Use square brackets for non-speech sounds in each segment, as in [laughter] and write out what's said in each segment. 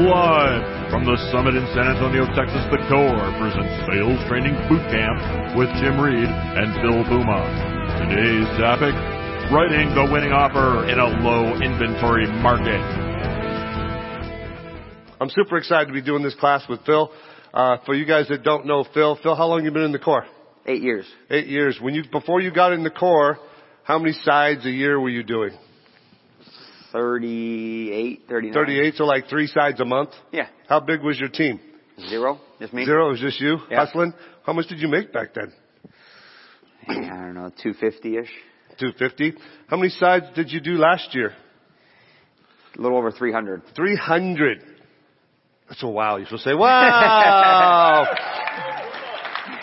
Live from the summit in San Antonio, Texas, the Core presents Sales Training Boot Camp with Jim Reed and Phil Buma. Today's topic, writing the winning offer in a low inventory market. I'm super excited to be doing this class with Phil. Uh, for you guys that don't know Phil, Phil, how long you been in the Core? Eight years. Eight years. When you before you got in the Core, how many sides a year were you doing? 38, 39. 38, so like three sides a month? Yeah. How big was your team? Zero. Just me. Zero, it was just you Yeah. hustling? How much did you make back then? I don't know, 250-ish. 250. How many sides did you do last year? A little over 300. 300. That's a wow. You should say, wow!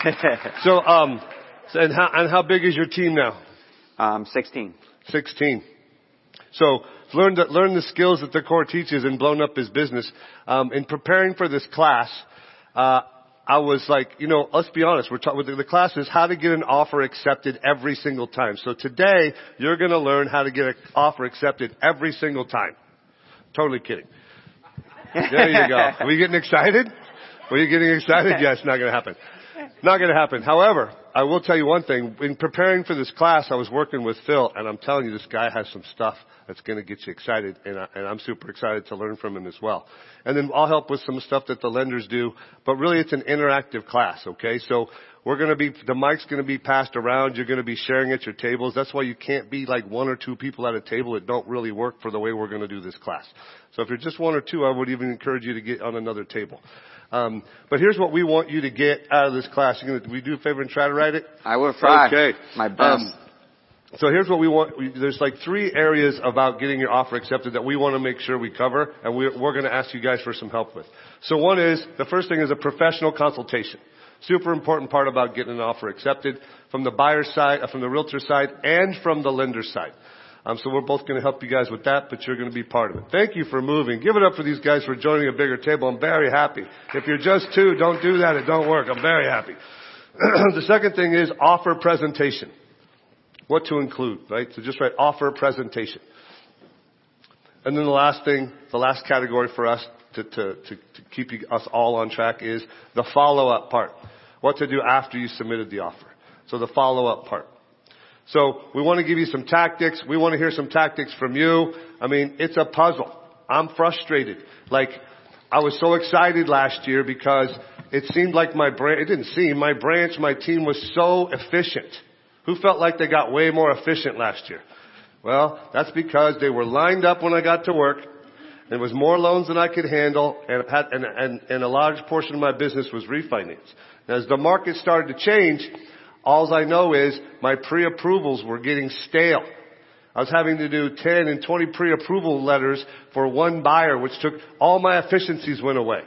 [laughs] so, um, so and how, and how big is your team now? um, 16. 16. So learn the, learn the skills that the core teaches and blown up his business. Um, in preparing for this class, uh, I was like, you know, let's be honest. We're talking. The class is how to get an offer accepted every single time. So today you're going to learn how to get an offer accepted every single time. Totally kidding. There you go. Are we getting excited? Were you getting excited? [laughs] Yes, not going to happen. Not going to happen. However, I will tell you one thing. In preparing for this class, I was working with Phil, and I'm telling you, this guy has some stuff that's going to get you excited, and, I, and I'm super excited to learn from him as well. And then I'll help with some stuff that the lenders do, but really it's an interactive class, okay? So we're going to be, the mic's going to be passed around. You're going to be sharing at your tables. That's why you can't be like one or two people at a table. It don't really work for the way we're going to do this class. So if you're just one or two, I would even encourage you to get on another table. Um, but here's what we want you to get out of this class. You're gonna, we do a favor and try to write it? I will try. Okay. My best. Um, so here's what we want. There's like three areas about getting your offer accepted that we want to make sure we cover, and we're, we're going to ask you guys for some help with. So one is, the first thing is a professional consultation. Super important part about getting an offer accepted from the buyer side, uh, from the realtor side, and from the lender side. Um, so we're both going to help you guys with that, but you're going to be part of it. Thank you for moving. Give it up for these guys for joining a bigger table. I'm very happy. If you're just two, don't do that. It don't work. I'm very happy. [clears throat] the second thing is offer presentation. What to include, right? So just write offer presentation. And then the last thing, the last category for us to, to, to, to keep you, us all on track is the follow-up part. What to do after you submitted the offer. So the follow-up part. So we want to give you some tactics. We want to hear some tactics from you. I mean, it's a puzzle. I'm frustrated. Like, I was so excited last year because it seemed like my branch, it didn't seem, my branch, my team was so efficient. Who felt like they got way more efficient last year? Well, that's because they were lined up when I got to work. There was more loans than I could handle, and, had, and, and, and a large portion of my business was refinance. As the market started to change, all I know is my pre-approvals were getting stale. I was having to do 10 and 20 pre-approval letters for one buyer, which took all my efficiencies went away.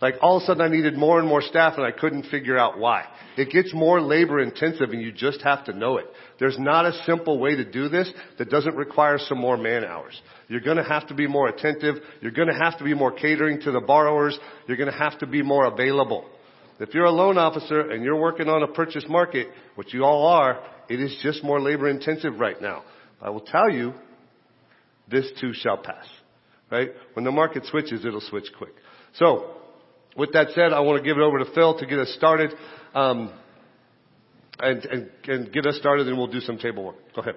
Like all of a sudden I needed more and more staff and I couldn't figure out why. It gets more labor intensive and you just have to know it. There's not a simple way to do this that doesn't require some more man hours. You're gonna have to be more attentive. You're gonna have to be more catering to the borrowers. You're gonna have to be more available. If you're a loan officer and you're working on a purchase market, which you all are, it is just more labor intensive right now. I will tell you, this too shall pass. Right? When the market switches, it'll switch quick. So, with that said, I want to give it over to Phil to get us started, um, and, and, and get us started, and we'll do some table work. Go ahead.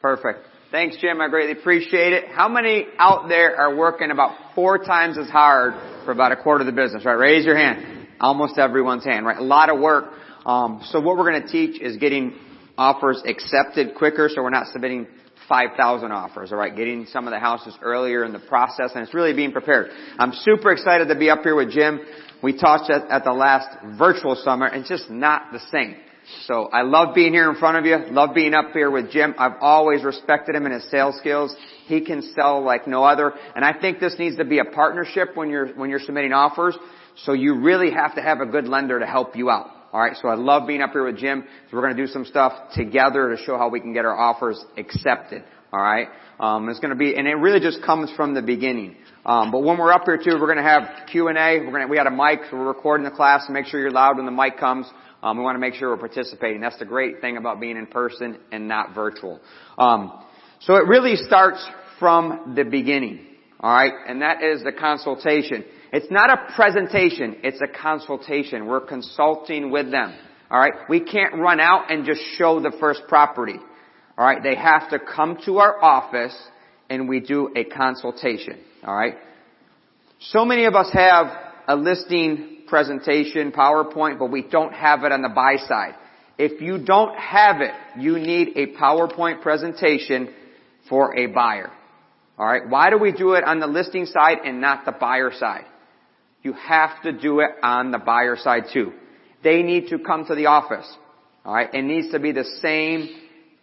Perfect. Thanks, Jim. I greatly appreciate it. How many out there are working about four times as hard for about a quarter of the business, right? Raise your hand. Almost everyone's hand, right? A lot of work. Um, so what we're going to teach is getting offers accepted quicker so we're not submitting 5,000 offers, alright? Getting some of the houses earlier in the process and it's really being prepared. I'm super excited to be up here with Jim. We talked at, at the last virtual summer and it's just not the same. So I love being here in front of you, love being up here with Jim. I've always respected him and his sales skills. He can sell like no other. And I think this needs to be a partnership when you're, when you're submitting offers. So you really have to have a good lender to help you out. Alright, so I love being up here with Jim. So we're gonna do some stuff together to show how we can get our offers accepted. Alright? Um, it's gonna be, and it really just comes from the beginning. Um, but when we're up here too, we're gonna have Q&A. We're gonna, we had a mic, so we're recording the class, make sure you're loud when the mic comes. Um, we want to make sure we're participating. That's the great thing about being in person and not virtual. Um, so it really starts from the beginning. Alright? And that is the consultation. It's not a presentation, it's a consultation. We're consulting with them. Alright? We can't run out and just show the first property. Alright? They have to come to our office and we do a consultation. Alright? So many of us have a listing presentation, PowerPoint, but we don't have it on the buy side. If you don't have it, you need a PowerPoint presentation for a buyer. Alright? Why do we do it on the listing side and not the buyer side? You have to do it on the buyer side too. They need to come to the office. Alright? It needs to be the same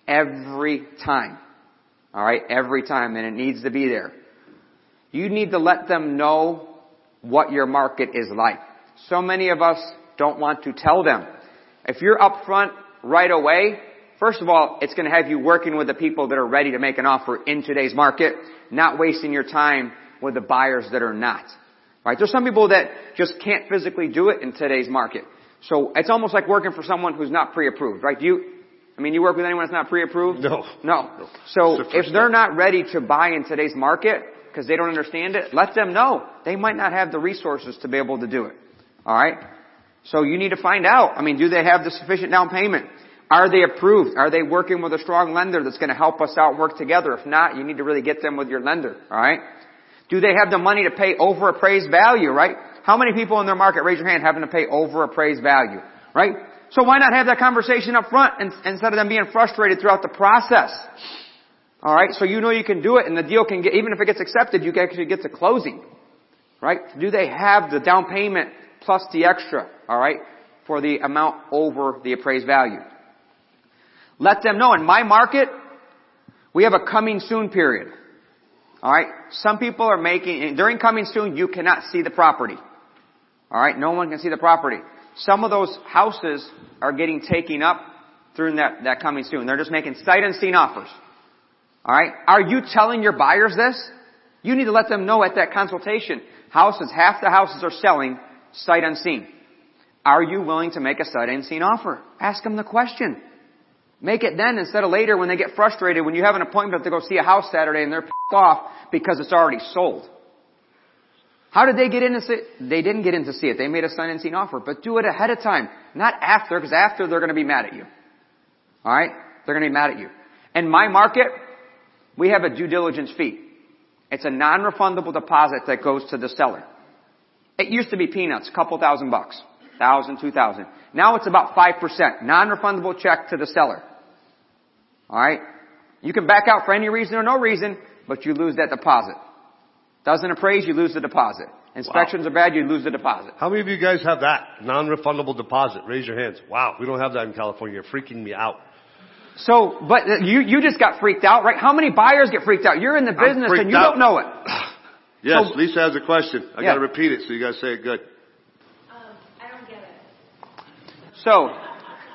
every time. Alright? Every time and it needs to be there. You need to let them know what your market is like. So many of us don't want to tell them. If you're upfront right away, first of all, it's going to have you working with the people that are ready to make an offer in today's market, not wasting your time with the buyers that are not. Right? There's some people that just can't physically do it in today's market. So it's almost like working for someone who's not pre-approved, right? Do you, I mean, you work with anyone that's not pre-approved? No. No. So the if they're step. not ready to buy in today's market because they don't understand it, let them know. They might not have the resources to be able to do it. Alright? So you need to find out. I mean, do they have the sufficient down payment? Are they approved? Are they working with a strong lender that's going to help us out work together? If not, you need to really get them with your lender. Alright? Do they have the money to pay over appraised value, right? How many people in their market, raise your hand, having to pay over appraised value, right? So why not have that conversation up front instead of them being frustrated throughout the process? Alright, so you know you can do it and the deal can get, even if it gets accepted, you can actually get to closing. Right? Do they have the down payment plus the extra, alright, for the amount over the appraised value? Let them know. In my market, we have a coming soon period. Alright? Some people are making, during coming soon, you cannot see the property. Alright? No one can see the property. Some of those houses are getting taken up through that, that coming soon. They're just making sight unseen offers. Alright? Are you telling your buyers this? You need to let them know at that consultation. Houses, half the houses are selling sight unseen. Are you willing to make a sight unseen offer? Ask them the question. Make it then instead of later when they get frustrated when you have an appointment to go see a house Saturday and they're pissed off because it's already sold. How did they get in to see it? They didn't get in to see it. They made a signed and seen offer, but do it ahead of time, not after, because after they're going to be mad at you. Alright? They're going to be mad at you. In my market, we have a due diligence fee. It's a non-refundable deposit that goes to the seller. It used to be peanuts, a couple thousand bucks. Thousand, two thousand. Now it's about 5%. Non-refundable check to the seller. Alright? You can back out for any reason or no reason, but you lose that deposit. Doesn't appraise, you lose the deposit. Inspections are bad, you lose the deposit. How many of you guys have that? Non-refundable deposit. Raise your hands. Wow, we don't have that in California. You're freaking me out. So, but you, you just got freaked out, right? How many buyers get freaked out? You're in the business and you out. don't know it. [clears throat] Yes, So- Lisa has a question. I Yeah. gotta repeat it, so you gotta say it good. Um, I don't get it. So,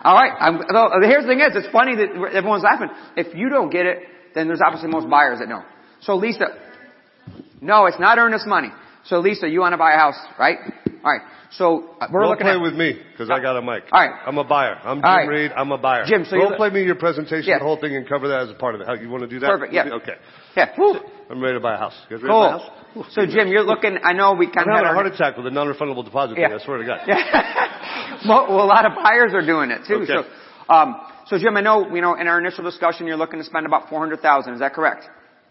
alright, I'm, though, here's the thing is, it's funny that everyone's laughing. If you don't get it, then there's obviously most buyers that know. So Lisa, no, it's not earnest money. So Lisa, you want to buy a house, right? Alright, so uh, we're Don't looking play at, with me, because I got a mic. All right. I'm a buyer. I'm Jim All right. Reed. I'm a buyer. Jim, so Don't play me your presentation, Yeah. the whole thing, and cover that as a part of it. How, you want to do that? Perfect, yeah. Okay. yeah, whew, I'm ready to buy a house. You guys ready to buy a house? cool. So Jim, you're looking, I know we I'm kind of had having a heart attack with a non-refundable deposit Yeah. thing, I swear to God. Yeah. [laughs] well, well, a lot of buyers are doing it too. Okay. So, um, so Jim, I know, you know, in our initial discussion, you're looking to spend about 400,000. Is that correct?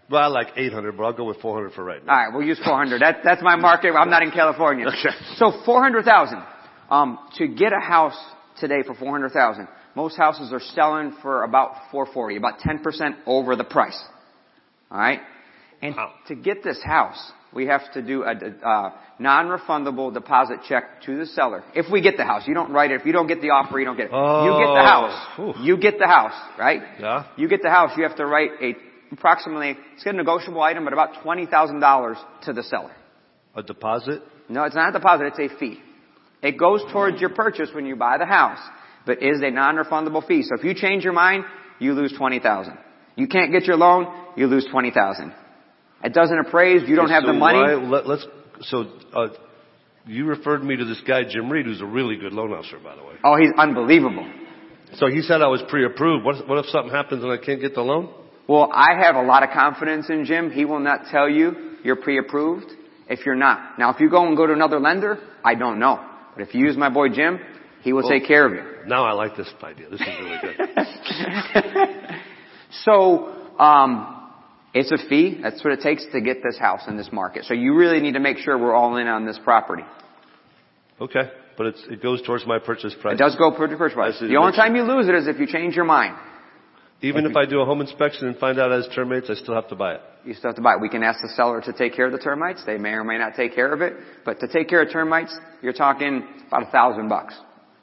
Well, I like 800, but I'll go with 400 for right now. All right, we'll use 400. That, that's my market. I'm not in California. Okay. So 400,000. Um, to get a house today for 400,000, most houses are selling for about 440, about 10% over the price. All right? And Wow. to get this house, we have to do a, uh, non-refundable deposit check to the seller. If we get the house, you don't write it. If you don't get the offer, you don't get it. You get the Oh. house. Whew. You get the house, right? Yeah. You get the house, you have to write a approximately, it's a negotiable item, but about $20,000 to the seller. A deposit? No, it's not a deposit, it's a fee. It goes towards your purchase when you buy the house, but is a non-refundable fee. So if you change your mind, you lose 20000 You can't get your loan, you lose 20000 It doesn't appraise, you don't have the money. why- let, us so, uh, you referred me to this guy, Jim Reed, who's a really good loan officer, by the way. Oh, he's unbelievable. So he said I was pre-approved. What, if- what if something happens and I can't get the loan? Well, I have a lot of confidence in Jim. He will not tell you you're pre-approved. if you're not. Now if you go and go to another lender, I don't know. But if you use my boy Jim, he will Well- take care of you. Now I like this idea. This is really good. [laughs] so, um, it's a fee. That's what it takes to get this house in this market. So you really need to make sure we're all in on this property. Okay, but it's, it goes towards my purchase price. It does go per purchase price. The only time you lose it is if you change your mind. Even if I do a home inspection and find out it has termites, I still have to buy it. You still have to buy it. We can ask the seller to take care of the termites. They may or may not take care of it. But to take care of termites, you're talking about a thousand bucks.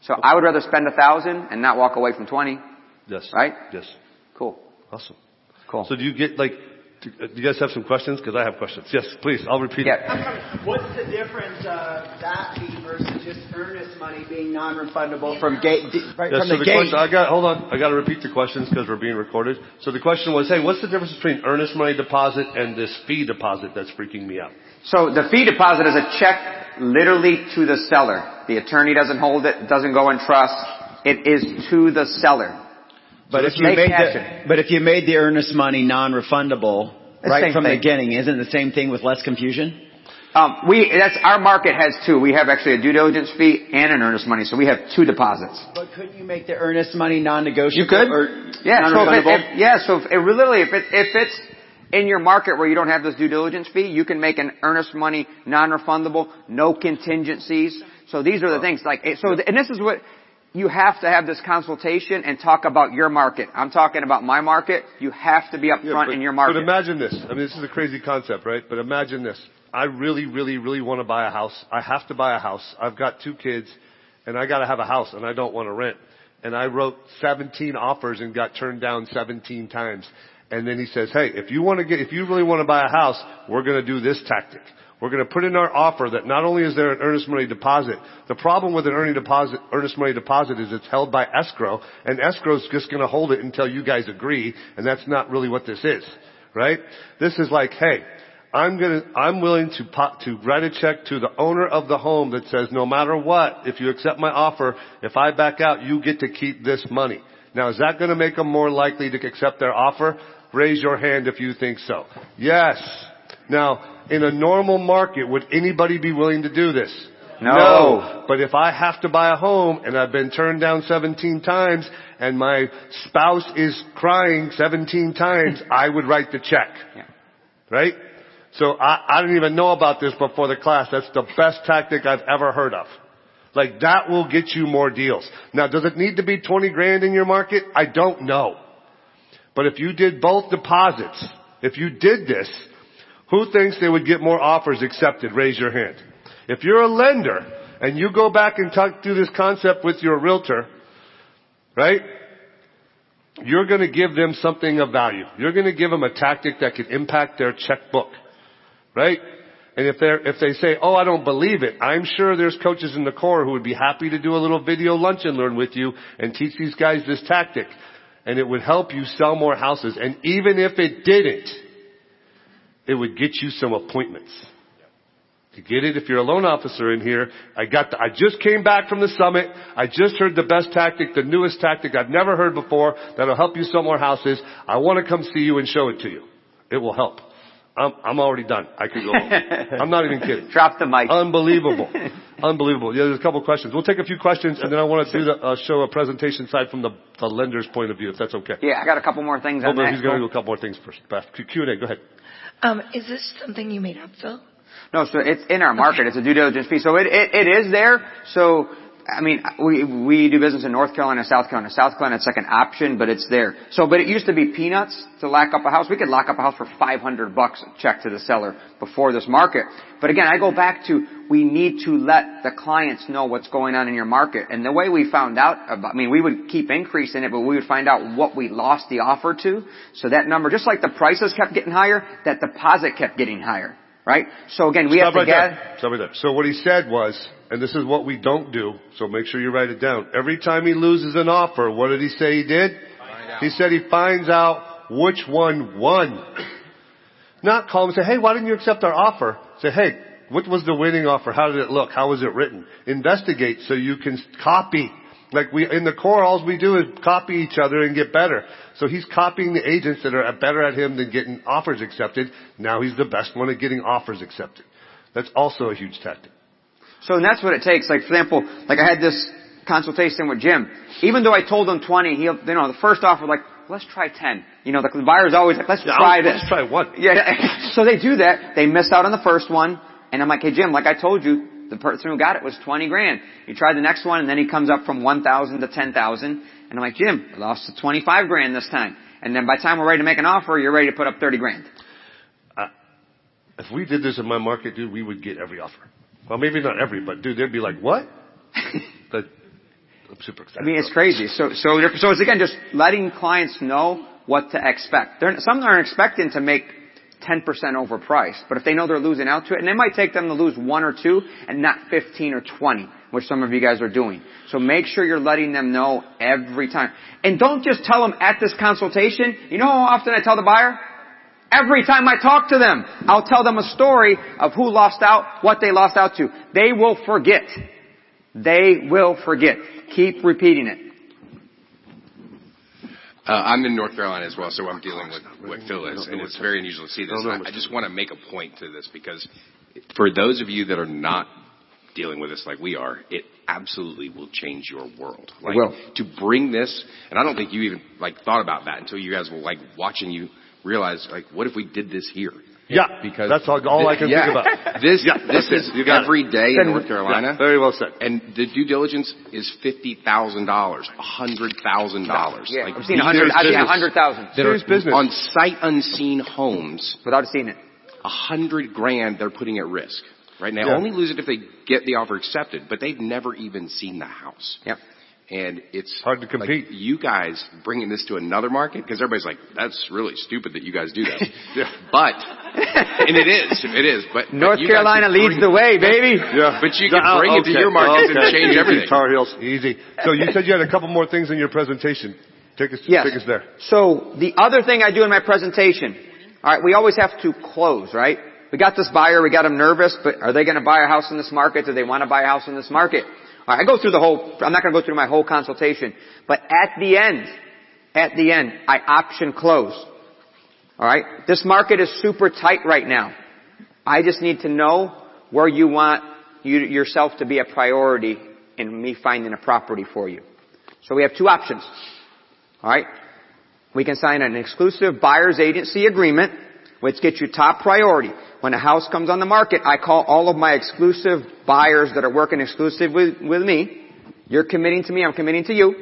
So I would rather spend a thousand and not walk away from twenty. Yes. Right? Yes. Cool. Awesome. Cool. So do you get like, do uh, you guys have some questions? Because I have questions. Yes, please. I'll repeat it. yeah. What's the difference of that fee versus just earnest money being non-refundable from gate right Yeah, from so the, the gate? question, I got, hold on, I got to repeat the questions because we're being recorded. So the question was, hey, what's the difference between earnest money deposit and this fee deposit that's freaking me out? So the fee deposit is a check literally to the seller. The attorney doesn't hold it, doesn't go in trust. It is to the seller. But So if you made the, but if you made the earnest money non-refundable The right from thing. the beginning, isn't it the same thing with less confusion? Um, we that's our market has two. We have actually a due diligence fee and an earnest money, so we have two deposits. But couldn't you make the earnest money non-negotiable? You could. Or Yeah. So if non-refundable? if, yeah. So if it, literally, if it if it's in your market where you don't have this due diligence fee, you can make an earnest money non-refundable, no contingencies. So these are the things like so. And this is what you have to have this consultation and talk about your market. I'm talking about my market. You have to be upfront Yeah, but- in your market. But imagine this. I mean, this is a crazy concept, right? But imagine this. I really, really, really want to buy a house. I have to buy a house. I've got two kids and I got to have a house and I don't want to rent. And I wrote 17 offers and got turned down 17 times. And then he says, hey, if you want to get, if you really want to buy a house, we're going to do this tactic. We're going to put in our offer that not only is there an earnest money deposit, the problem with an deposit, earnest money deposit is it's held by escrow, and escrow's just going to hold it until you guys agree, and that's not really what this is, right? This is like, hey, I'm gonna, I'm willing to pop, to write a check to the owner of the home that says no matter what, if you accept my offer, if I back out, you get to keep this money. Now is that gonna make them more likely to accept their offer? Raise your hand if you think so. Yes. Now, in a normal market, would anybody be willing to do this? No. But if I have to buy a home and I've been turned down 17 times and my spouse is crying 17 times, [laughs] I would write the check. Yeah. Right? So I, I didn't even know about this before the class. That's the best tactic I've ever heard of. Like that will get you more deals. Now does it need to be 20 grand in your market? I don't know. But if you did both deposits, if you did this, who thinks they would get more offers accepted? Raise your hand. If you're a lender and you go back and talk through this concept with your realtor, right? You're going to give them something of value. You're going to give them a tactic that could impact their checkbook, right? And if they're, if they say, oh, I don't believe it, I'm sure there's coaches in the core who would be happy to do a little video lunch and learn with you and teach these guys this tactic. And it would help you sell more houses. And even if it didn't, it would get you some appointments. To get it, if you're a loan officer in here, I got the, I just came back from the summit. I just heard the best tactic, the newest tactic I've never heard before that'll help you sell more houses. I want to come see you and show it to you. It will help. I'm, I'm already done. I could go home. [laughs] I'm not even kidding. Drop the mic. Unbelievable. [laughs] Unbelievable. Yeah, there's a couple of questions. We'll take a few questions and then I want to do the, uh, show a presentation side from the, the lender's point of view, if that's okay. yeah, I got a couple more things Hold on, he's going to do a couple more things first. Q&A, go ahead. Um, is this something you made up, Phil? No, so it's in our market. It's a due diligence fee. So it, it, it is there. So, I mean, we, we do business in North Carolina, South Carolina. South Carolina, it's like an option, but it's there. So, but it used to be peanuts to lock up a house. We could lock up a house for 500 bucks check to the seller before this market. But again, I go back to, we need to let the clients know what's going on in your market. And the way we found out about, I mean, we would keep increasing it, but we would find out what we lost the offer to. So that number, just like the prices kept getting higher, that deposit kept getting higher. Right? So again, we Stop have to right get, there. Stop right there. So what he said was, and this is what we don't do, so make sure you write it down. Every time he loses an offer, what did he say he did? He said he finds out which one won. Not call him and say, hey, why didn't you accept our offer? Say, hey, what was the winning offer? How did it look? How was it written? Investigate so you can copy. Like we, in the core, all we do is copy each other and get better. So he's copying the agents that are better at him than getting offers accepted. Now he's the best one at getting offers accepted. That's also a huge tactic. So that's what it takes. Like for example, like I had this consultation with Jim. Even though I told him 20, he, you know, the first offer like, let's try 10. You know, the, the buyer's always like, let's Yeah, try this. let's try one. Yeah. [laughs] so they do that. They miss out on the first one. And I'm like, hey Jim, like I told you, the person who got it was 20 grand. You tried the next one and then he comes up from 1,000 to 10,000. And I'm like, Jim, I lost to 25 grand this time. And then by the time we're ready to make an offer, you're ready to put up 30 grand. Uh, if we did this in my market, dude, we would get every offer. Well, maybe not every, but dude, they'd be like, what? [laughs] But I'm super excited. I mean, it's crazy. So, so, so it's again just letting clients know what to expect. They're, some aren't expecting to make 10% overpriced, but if they know they're losing out to it, and it might take them to lose one or two and not 15 or 20, which some of you guys are doing. So make sure you're letting them know every time. And don't just tell them at this consultation, you know how often I tell the buyer? Every time I talk to them, I'll tell them a story of who lost out, what they lost out to. They will forget. They will forget. Keep repeating it. Uh, I'm in North Carolina as well, so I'm dealing with what Phil is, and it's very unusual to see this. No, no, I, I just want to make a point to this because for those of you that are not dealing with this like we are, it absolutely will change your world. Like to bring this, and I don't think you even like thought about that until you guys were like watching you realize like, what if we did this here? Yeah, Because that's all, all I can yeah, think about. This Yeah, this is You [laughs] got it. every day in North Carolina. Yeah, very well said. And the due diligence is fifty thousand dollars, a hundred thousand dollars. Yeah, Like, I've seen a hundred. are I've seen a hundred thousand Serious are business. on sight unseen homes. without seeing it. A hundred grand they're putting at risk. Right now, Yeah. only lose it if they get the offer accepted, but they've never even seen the house. Yep. And it's Hard to compete. Like, you guys bringing this to another market because everybody's like, "That's really stupid that you guys do that." [laughs] Yeah. But and it is, it is. But but North you guys Carolina can leads the way, baby. Yeah. But you can Oh, bring it to your markets and change Easy, everything. Tar Heels, easy. So you said you had a couple more things in your presentation. Take us, Yes. take us there. So the other thing I do in my presentation, all right, we always have to close, right? We got this buyer, we got them nervous, but are they going to buy a house in this market? Do they want to buy a house in this market? All right, I go through the whole. I'm not going to go through my whole consultation, but at the end, at the end, I option close. All right, this market is super tight right now. I just need to know where you want you, yourself to be a priority in me finding a property for you. So we have two options. Alright? We can sign an exclusive buyer's agency agreement, which gets you top priority. When a house comes on the market, I call all of my exclusive buyers that are working exclusive with, with me. You're committing to me, I'm committing to you.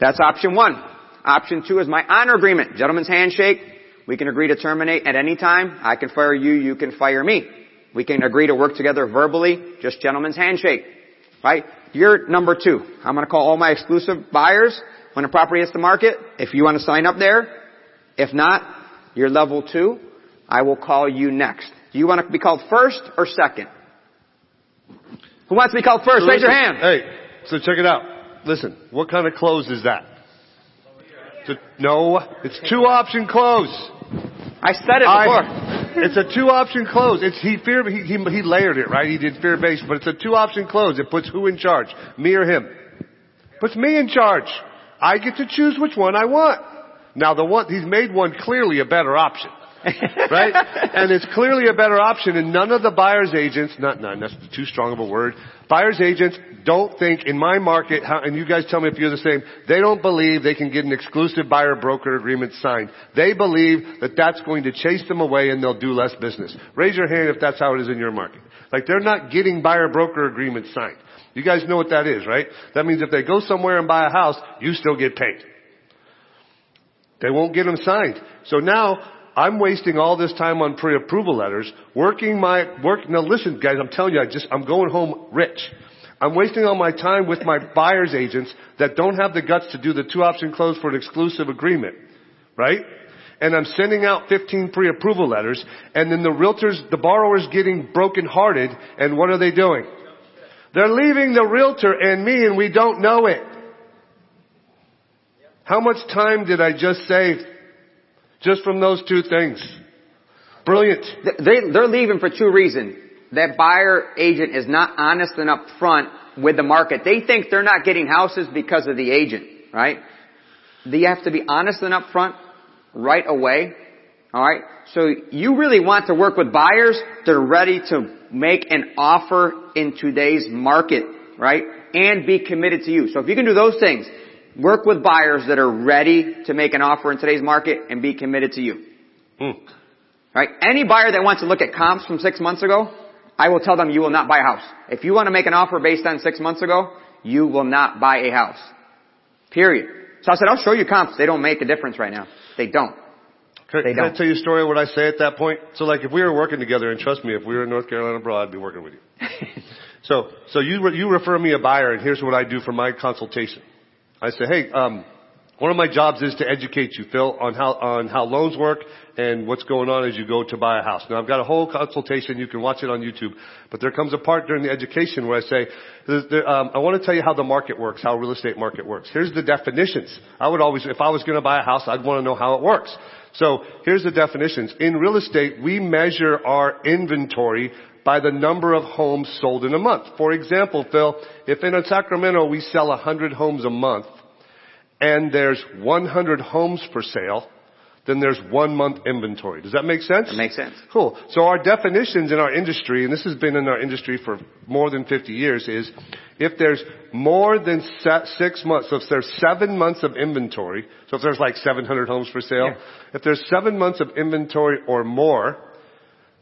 That's option one. Option two is my honor agreement. Gentleman's handshake. We can agree to terminate at any time. I can fire you, you can fire me. We can agree to work together verbally, just gentleman's handshake. Right? You're number two. I'm gonna call all my exclusive buyers when a property hits the market. If you want to sign up there. If not, you're level two. I will call you next. Do you want to be called first or second? Who wants to be called first? So Raise your hand. Hey, so check it out. Listen, what kind of close is that? It's a- no, it's two option close. I said it before. I- [laughs] it's a two option close. It's he fear he, he he layered it right. He did fear based, but it's a two option close. It puts who in charge, me or him. Puts me in charge. I get to choose which one I want. Now the one he's made one clearly a better option. right? [laughs] And it's clearly a better option and none of the buyer's agents, not, none, that's too strong of a word, buyer's agents don't think in my market, how, and you guys tell me if you're the same, they don't believe they can get an exclusive buyer broker agreement signed. They believe that that's going to chase them away and they'll do less business. Raise your hand if that's how it is in your market. Like they're not getting buyer broker agreements signed. You guys know what that is, right? That means if they go somewhere and buy a house, you still get paid. They won't get them signed. So now, I'm wasting all this time on pre-approval letters, working my, work, now listen guys, I'm telling you, I just, I'm going home rich. I'm wasting all my time with my buyer's agents that don't have the guts to do the two option close for an exclusive agreement. Right? And I'm sending out 15 pre-approval letters, and then the realtors, the borrower's getting broken hearted, and what are they doing? They're leaving the realtor and me and we don't know it. How much time did I just save? Just from those two things. Brilliant. They, they're leaving for two reasons. That buyer agent is not honest and upfront with the market. They think they're not getting houses because of the agent, right? They have to be honest and upfront right away Alright? So you really want to work with buyers that are ready to make an offer in today's market, right? And be committed to you. So if you can do those things, work with buyers that are ready to make an offer in today's market and be committed to you. Hmm. Right? Any buyer that wants to look at comps from six months ago, I will tell them you will not buy a house. If you want to make an offer based on six months ago, you will not buy a house. Period. So I said, I'll show you comps. They don't make a difference right now. They don't. Can, They can I don't. tell you a story of what I say at that point? So like if we were working together, and trust me, if we were in North Carolina abroad, I'd be working with you. [laughs] so, so you, you refer me a buyer and here's what I do for my consultation. I say, hey, um, one of my jobs is to educate you, Phil, on how, on how loans work and what's going on as you go to buy a house. Now I've got a whole consultation, you can watch it on YouTube, but there comes a part during the education where I say, um, I want to tell you how the market works, how real estate market works. Here's the definitions. I would always, if I was going to buy a house, I'd want to know how it works. So here's the definitions. In real estate, we measure our inventory by the number of homes sold in a month. For example, Phil, if in Sacramento we sell 100 homes a month and there's 100 homes for sale, then there's one month inventory. Does that make sense? It makes sense. Cool. So our definitions in our industry, and this has been in our industry for more than 50 years, is if there's more than six months, so if there's seven months of inventory, so if there's like 700 homes for sale, Yeah. if there's seven months of inventory or more,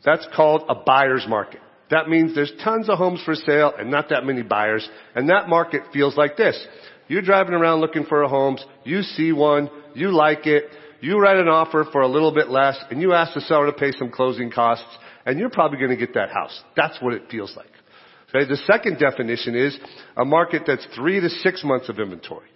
that's called a buyer's market. That means there's tons of homes for sale and not that many buyers, and that market feels like this. You're driving around looking for a homes, you see one, you like it, you write an offer for a little bit less, and you ask the seller to pay some closing costs, and you're probably going to get that house. That's what it feels like. Okay, the second definition is a market that's three to six months of inventory.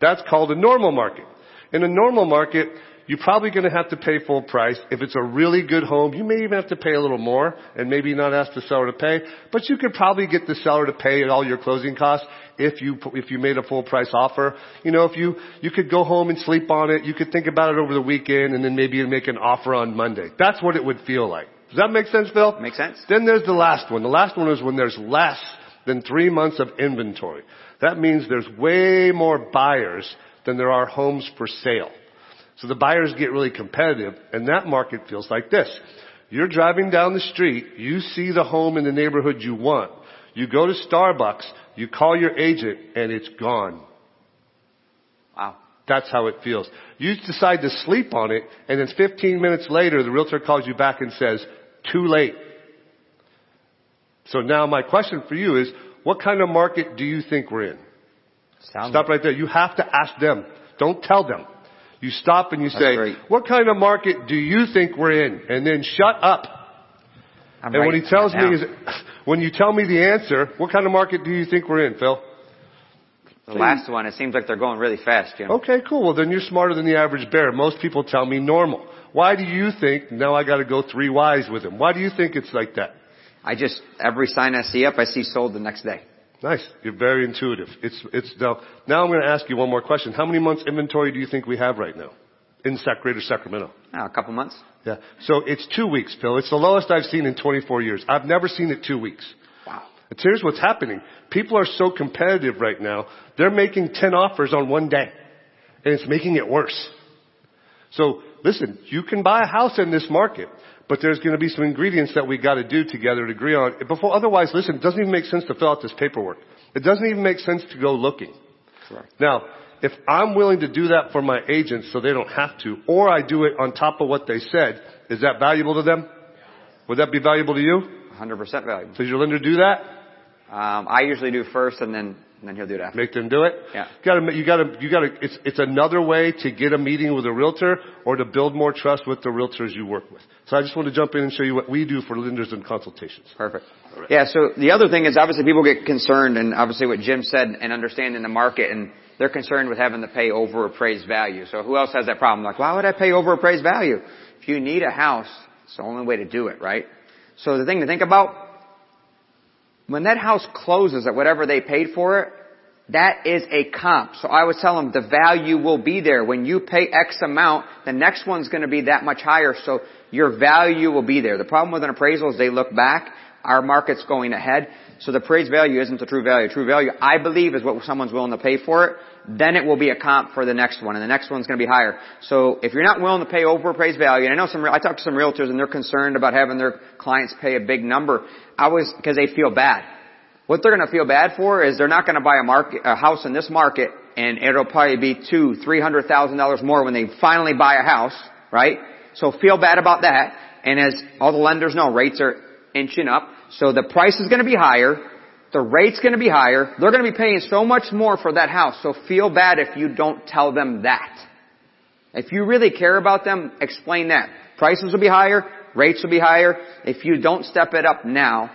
That's called a normal market. In a normal market, you're probably going to have to pay full price. If it's a really good home, you may even have to pay a little more and maybe not ask the seller to pay, but you could probably get the seller to pay all your closing costs if you, if you made a full price offer. You know, if you, you could go home and sleep on it, you could think about it over the weekend and then maybe make an offer on Monday. That's what it would feel like. Does that make sense, Phil? Makes sense. Then there's the last one. The last one is when there's less than three months of inventory. That means there's way more buyers than there are homes for sale. So the buyers get really competitive and that market feels like this. You're driving down the street, you see the home in the neighborhood you want. You go to Starbucks, you call your agent and it's gone. Wow. That's how it feels. You decide to sleep on it and then 15 minutes later the realtor calls you back and says, too late. So now my question for you is, what kind of market do you think we're in? Stop right there. You have to ask them. Don't tell them. You stop and you That's say, great. what kind of market do you think we're in? And then shut up. I'm and when he tells me, is, [laughs] when you tell me the answer, what kind of market do you think we're in, Phil? the last one, it seems like they're going really fast, Jim. Okay, cool. Well, then you're smarter than the average bear. Most people tell me normal. Why do you think, now I gotta go three whys with him. Why do you think it's like that? I just, every sign I see up, I see sold the next day. Nice. You're very intuitive. It's, it's, now, now I'm gonna ask you one more question. How many months inventory do you think we have right now? In Sac, Greater Sacramento? Oh, a couple months. Yeah. So it's two weeks, Phil. It's the lowest I've seen in 24 years. I've never seen it two weeks. Wow. And here's what's happening. People are so competitive right now. They're making 10 offers on one day. And it's making it worse. So listen, you can buy a house in this market, but there's going to be some ingredients that we got to do together to agree on. Before, otherwise, listen, it doesn't even make sense to fill out this paperwork. It doesn't even make sense to go looking. Correct. Now, if I'm willing to do that for my agents so they don't have to, or I do it on top of what they said, is that valuable to them? Would that be valuable to you? 100% valuable. Does your lender do that? Um, I usually do first and then, and then he'll do it after. Make them do it? Yeah. You gotta, you gotta, you gotta, it's, it's another way to get a meeting with a realtor or to build more trust with the realtors you work with. So I just want to jump in and show you what we do for lenders and consultations. Perfect. Yeah, so the other thing is obviously people get concerned and obviously what Jim said and understanding the market and they're concerned with having to pay over appraised value. So who else has that problem? Like, why would I pay over appraised value? If you need a house, it's the only way to do it, right? So the thing to think about, when that house closes at whatever they paid for it, that is a comp. So I would tell them the value will be there. When you pay X amount, the next one's going to be that much higher. So your value will be there. The problem with an appraisal is they look back. Our market's going ahead. So the appraised value isn't the true value. True value, I believe, is what someone's willing to pay for it. Then it will be a comp for the next one, and the next one's going to be higher. So if you're not willing to pay over appraised value, and I know some, I talked to some realtors and they're concerned about having their clients pay a big number. I was, because they feel bad. What they're going to feel bad for is they're not going to buy a market, a house in this market, and it'll probably be two, three hundred thousand dollars more when they finally buy a house, right? So feel bad about that. And as all the lenders know, rates are inching up. So the price is going to be higher. The rate's going to be higher. They're going to be paying so much more for that house. So feel bad if you don't tell them that. If you really care about them, explain that. Prices will be higher. Rates will be higher. If you don't step it up now,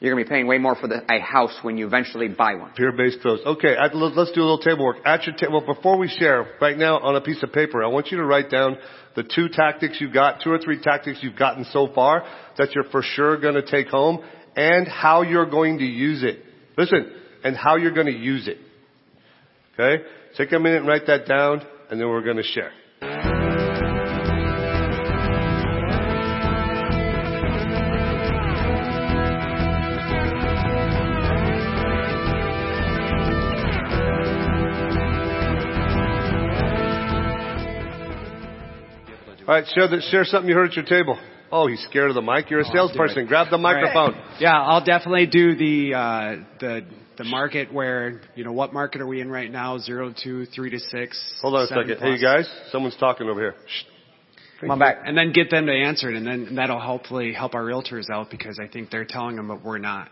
you're going to be paying way more for the, a house when you eventually buy one. Fear-based close. Okay, let's do a little table work. At your table, well, before we share, right now on a piece of paper, I want you to write down the two tactics you've got, two or three tactics you've gotten so far that you're for sure going to take home, and how you're going to use it. Listen, and how you're going to use it. Okay? Take a minute and write that down, and then we're going to share. All right, share, the, share something you heard at your table. Oh, he's scared of the mic. You're a salesperson. Grab the microphone. Yeah, I'll definitely do the uh, the the market where you know what market are we in right now? Zero to three to six. Hold on a second. plus. Hey guys, someone's talking over here. Shh. Come on back. And then get them to answer it, and then that'll hopefully help our realtors out because I think they're telling them, but we're not.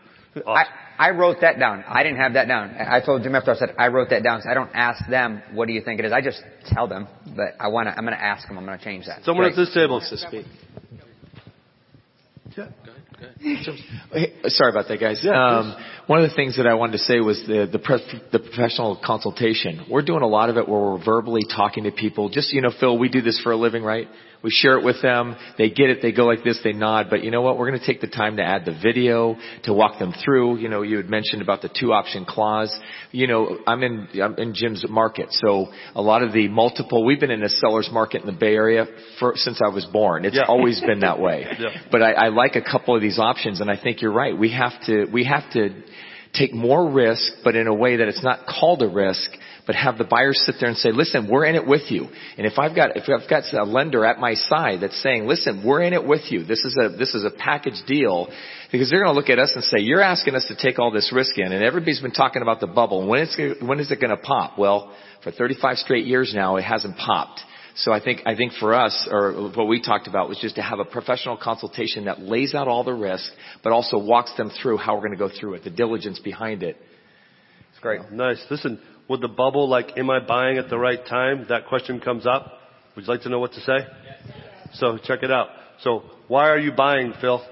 I, I wrote that down. I didn't have that down. I I told Jim after I said I wrote that down. So I don't ask them, what do you think it is? I just tell them, but I want to, I'm going to ask them. I'm going to change that. Someone Great. at this table. to speak. Hey, sorry about that, guys. um, one of the things that I wanted to say was the the, pre- the professional consultation. We're doing a lot of it where we're verbally talking to people. Just you know, Phil, we do this for a living, right? We share it with them. They get it. They go like this. They nod. But you know what? We're going to take the time to add the video to walk them through. You know, you had mentioned about the two option close. You know, I'm in I'm in Jim's market, so a lot of the multiple. We've been in a seller's market in the Bay Area for, since I was born. It's Yeah. always been that way. [laughs] Yeah. But I, I like a couple of these options, and I think you're right. We have to we have to take more risk, but in a way that it's not called a risk, but have the buyers sit there and say, "Listen, we're in it with you." And if I've got if I've got a lender at my side that's saying, "Listen, we're in it with you. This is a this is a package deal," because they're going to look at us and say, "You're asking us to take all this risk in," and everybody's been talking about the bubble. When it's when is it going to pop? Well, for 35 straight years now, it hasn't popped. So I think, I think for us, or what we talked about was just to have a professional consultation that lays out all the risk, but also walks them through how we're going to go through it, the diligence behind it. It's great. Nice. Listen, would the bubble, like, am I buying at the right time? That question comes up. Would you like to know what to say? So check it out. So why are you buying, Phil?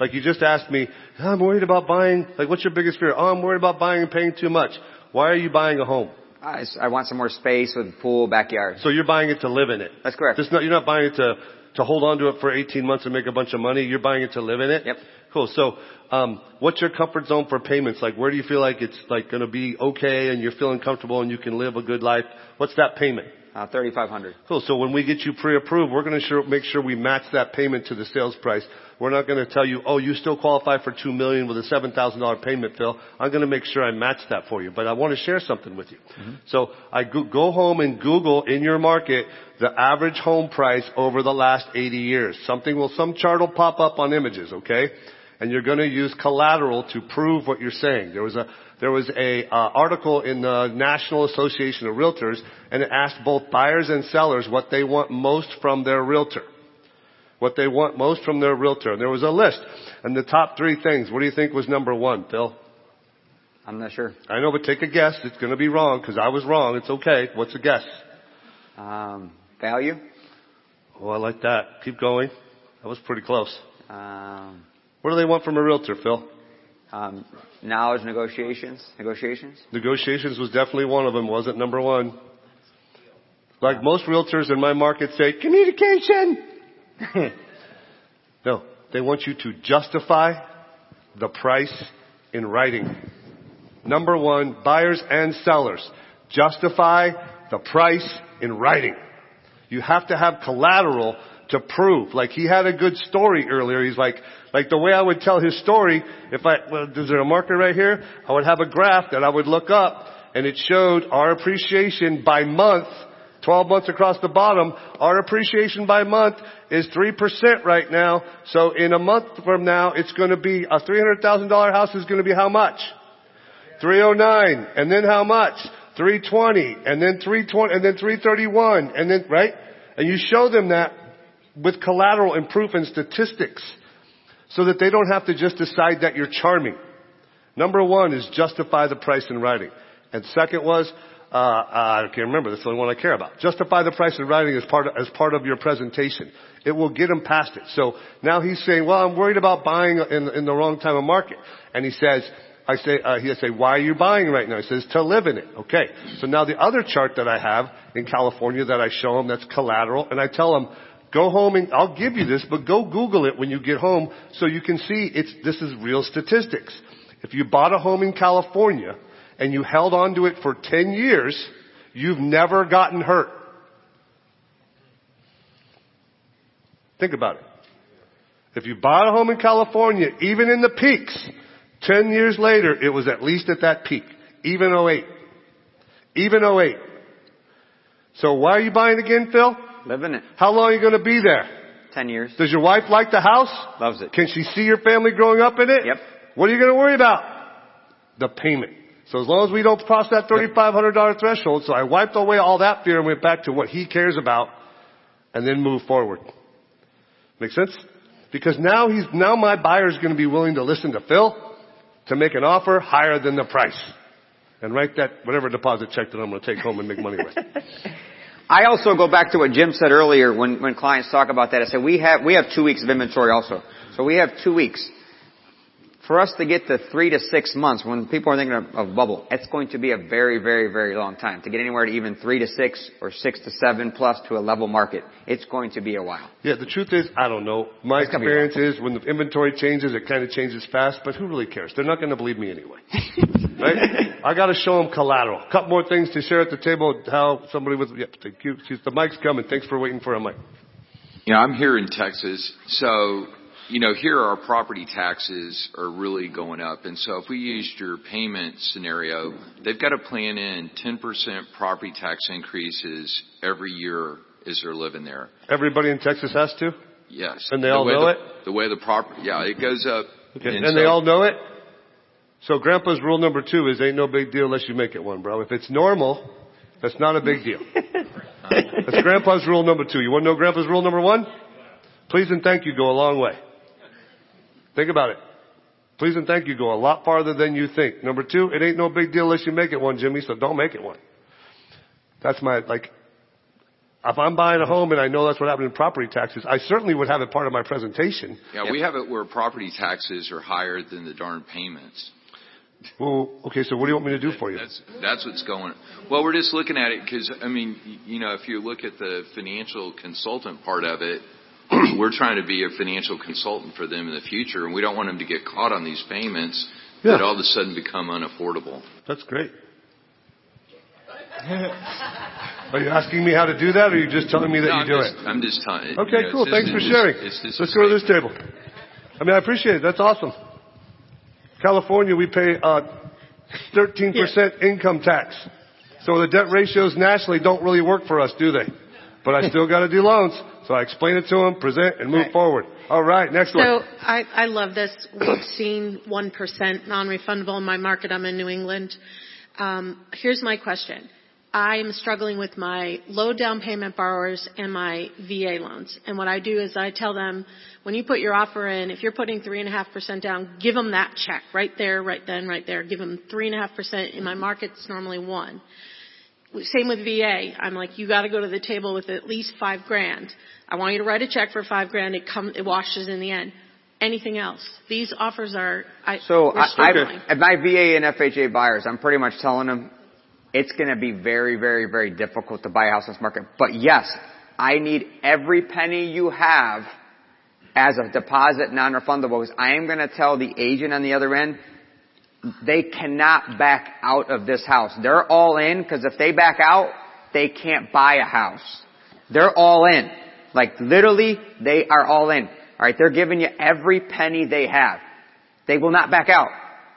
Like you just asked me, I'm worried about buying, like what's your biggest fear? Oh, I'm worried about buying and paying too much. Why are you buying a home? I, I want some more space with pool, backyard. So you're buying it to live in it. That's correct. Not, you're not buying it to, to hold on to it for 18 months and make a bunch of money. You're buying it to live in it. Yep. Cool. So, um, what's your comfort zone for payments? Like, where do you feel like it's like going to be okay and you're feeling comfortable and you can live a good life? What's that payment? Uh, 3500 Cool. So when we get you pre-approved, we're going to sure, make sure we match that payment to the sales price. We're not going to tell you, oh, you still qualify for two million with a seven thousand dollar payment, Phil. I'm going to make sure I match that for you. But I want to share something with you. So I go, go home and Google in your market the average home price over the last 80 years. Something will, some chart will pop up on images, okay? And you're going to use collateral to prove what you're saying. There was a there was a uh, article in the National Association of Realtors, and it asked both buyers and sellers what they want most from their realtor. What they want most from their realtor. And there was a list. And the top three things, what do you think was number one, Phil? I'm not sure. I know, but take a guess. It's going to be wrong because I was wrong. It's okay. What's a guess? Um, value? Oh, I like that. Keep going. That was pretty close. Um, What do they want from a realtor, Phil? um, knowledge, negotiations, negotiations. Negotiations was definitely one of them, wasn't number one. Like most realtors in my market say, communication! [laughs] no, they want you to justify the price in writing. Number one, buyers and sellers. Justify the price in writing. You have to have collateral to prove. Like he had a good story earlier. He's like, like the way I would tell his story, if I, well, is there a marker right here? I would have a graph that I would look up and it showed our appreciation by month, 12 months across the bottom, our appreciation by month is 3% right now. So in a month from now, it's going to be a $300,000 house is going to be how much? 309. And then how much? 320. And then 320. And then 331. And then, right? And you show them that with collateral and proof and statistics so that they don't have to just decide that you're charming. Number one is justify the price in writing. And second was, uh, I can't remember. That's the only one I care about. Justify the price in writing as part of, as part of your presentation. It will get him past it. So now he's saying, well, I'm worried about buying in, in the wrong time of market. And he says, I say, uh, he say, why are you buying right now? He says, to live in it. Okay. So now the other chart that I have in California that I show him that's collateral, and I tell him, go home and I'll give you this, but go Google it when you get home so you can see it's, this is real statistics. If you bought a home in California and you held on to it for 10 years, you've never gotten hurt. Think about it. If you bought a home in California, even in the peaks, 10 years later, it was at least at that peak. Even 08. Even 08. So why are you buying again, Phil? Living it. How long are you going to be there? Ten years. Does your wife like the house? Loves it. Can she see your family growing up in it? Yep. What are you going to worry about? The payment. So as long as we don't cross that $3,500 threshold, so I wiped away all that fear and went back to what he cares about and then move forward. Make sense? Because now he's, now my buyer is going to be willing to listen to Phil to make an offer higher than the price. And write that, whatever deposit check that I'm going to take home and make money with. [laughs] I also go back to what Jim said earlier when, when clients talk about that. I said we have, we have two weeks of inventory also. So we have two weeks. For us to get to three to six months, when people are thinking of, of bubble, it's going to be a very, very, very long time. To get anywhere to even three to six or six to seven plus to a level market, it's going to be a while. Yeah, the truth is, I don't know. My It's experience is when the inventory changes, it kind of changes fast, but who really cares? They're not going to believe me anyway. [laughs] right? I got to show them collateral. A couple more things to share at the table. How somebody was, yep, thank you. The mic's coming. Thanks for waiting for a mic. You know, I'm here in Texas, so, you know, here our property taxes are really going up. And so if we used your payment scenario, they've got to plan in 10% property tax increases every year as they're living there. Everybody in Texas has to? Yes. And they The all know the, it? The way the property, yeah, it goes up. Okay. And And, they all know it? So grandpa's rule number two is ain't no big deal unless you make it one, bro. If it's normal, that's not a big deal. [laughs] that's grandpa's rule number two. You want to know grandpa's rule number one? Please and thank you go a long way. Think about it. Please and thank you go a lot farther than you think. Number two, it ain't no big deal unless you make it one, Jimmy, so don't make it one. That's my, like, if I'm buying a home and I know that's what happened in property taxes, I certainly would have it part of my presentation. Yeah, we have it where property taxes are higher than the darn payments. Well, okay, so what do you want me to do for you? That's that's what's going. on. Well, we're just looking at it because I mean, you know, if you look at the financial consultant part of it, [clears throat] we're trying to be a financial consultant for them in the future, and we don't want them to get caught on these payments that all of a sudden become unaffordable. That's great. Are you asking me how to do that, or are you just telling me that No, you I'm do just, it? I'm just telling. you Okay, know, cool. Thanks for it's sharing. just- it's just Let's a go to this table. I mean, I appreciate it. That's awesome. California, we pay uh, 13% income tax. So the debt ratios nationally don't really work for us, do they? But I still got to do loans. So I explain it to them, present, and move Right. forward. All right, next So one. I, I love this. We've seen 1% non-refundable in my market. I'm in New England. Um, here's my question. I'm struggling with my low down payment borrowers and my VA loans. And what I do is I tell them, when you put your offer in, if you're putting 3.5% down, give them that check right there, right then, right there. Give them 3.5%. In my market, it's normally 1 same with VA. I'm like, you got to go to the table with at least five grand. I want you to write a check for five grand. It comes, it washes in the end. Anything else? These offers are. I, So I. I, my VA and FHA buyers, I'm pretty much telling them it's going to be very, very, very difficult to buy a house in this market. But yes, I need every penny you have as a deposit non-refundable because I am going to tell the agent on the other end they cannot back out of this house. They're all in because if they back out, they can't buy a house. They're all in. Like literally, they are all in. Alright, they're giving you every penny they have. They will not back out.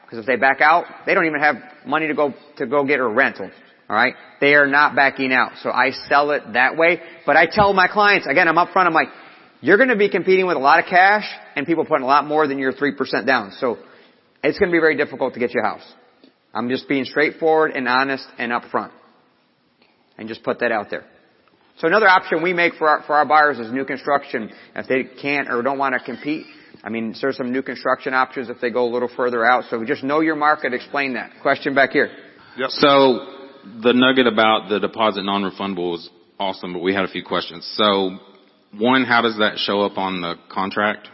Because if they back out, they don't even have money to go, to go get a rental. Alright? They are not backing out. So I sell it that way. But I tell my clients, again, I'm up front, I'm like, you're gonna be competing with a lot of cash and people putting a lot more than your 3% down. So it's gonna be very difficult to get you a house. I'm just being straightforward and honest and upfront. And just put that out there. So another option we make for our, for our buyers is new construction. If they can't or don't want to compete, I mean, there's some new construction options if they go a little further out. So just know your market. Explain that. Question back here. Yep. So the nugget about the deposit non-refundable is awesome, but we had a few questions. So one, how does that show up on the contract?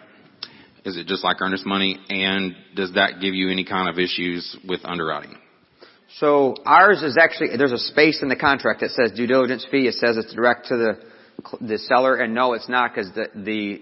Is it just like earnest money? And does that give you any kind of issues with underwriting? So ours is actually, there's a space in the contract that says due diligence fee. It says it's direct to the, the seller and no, it's not because the, the,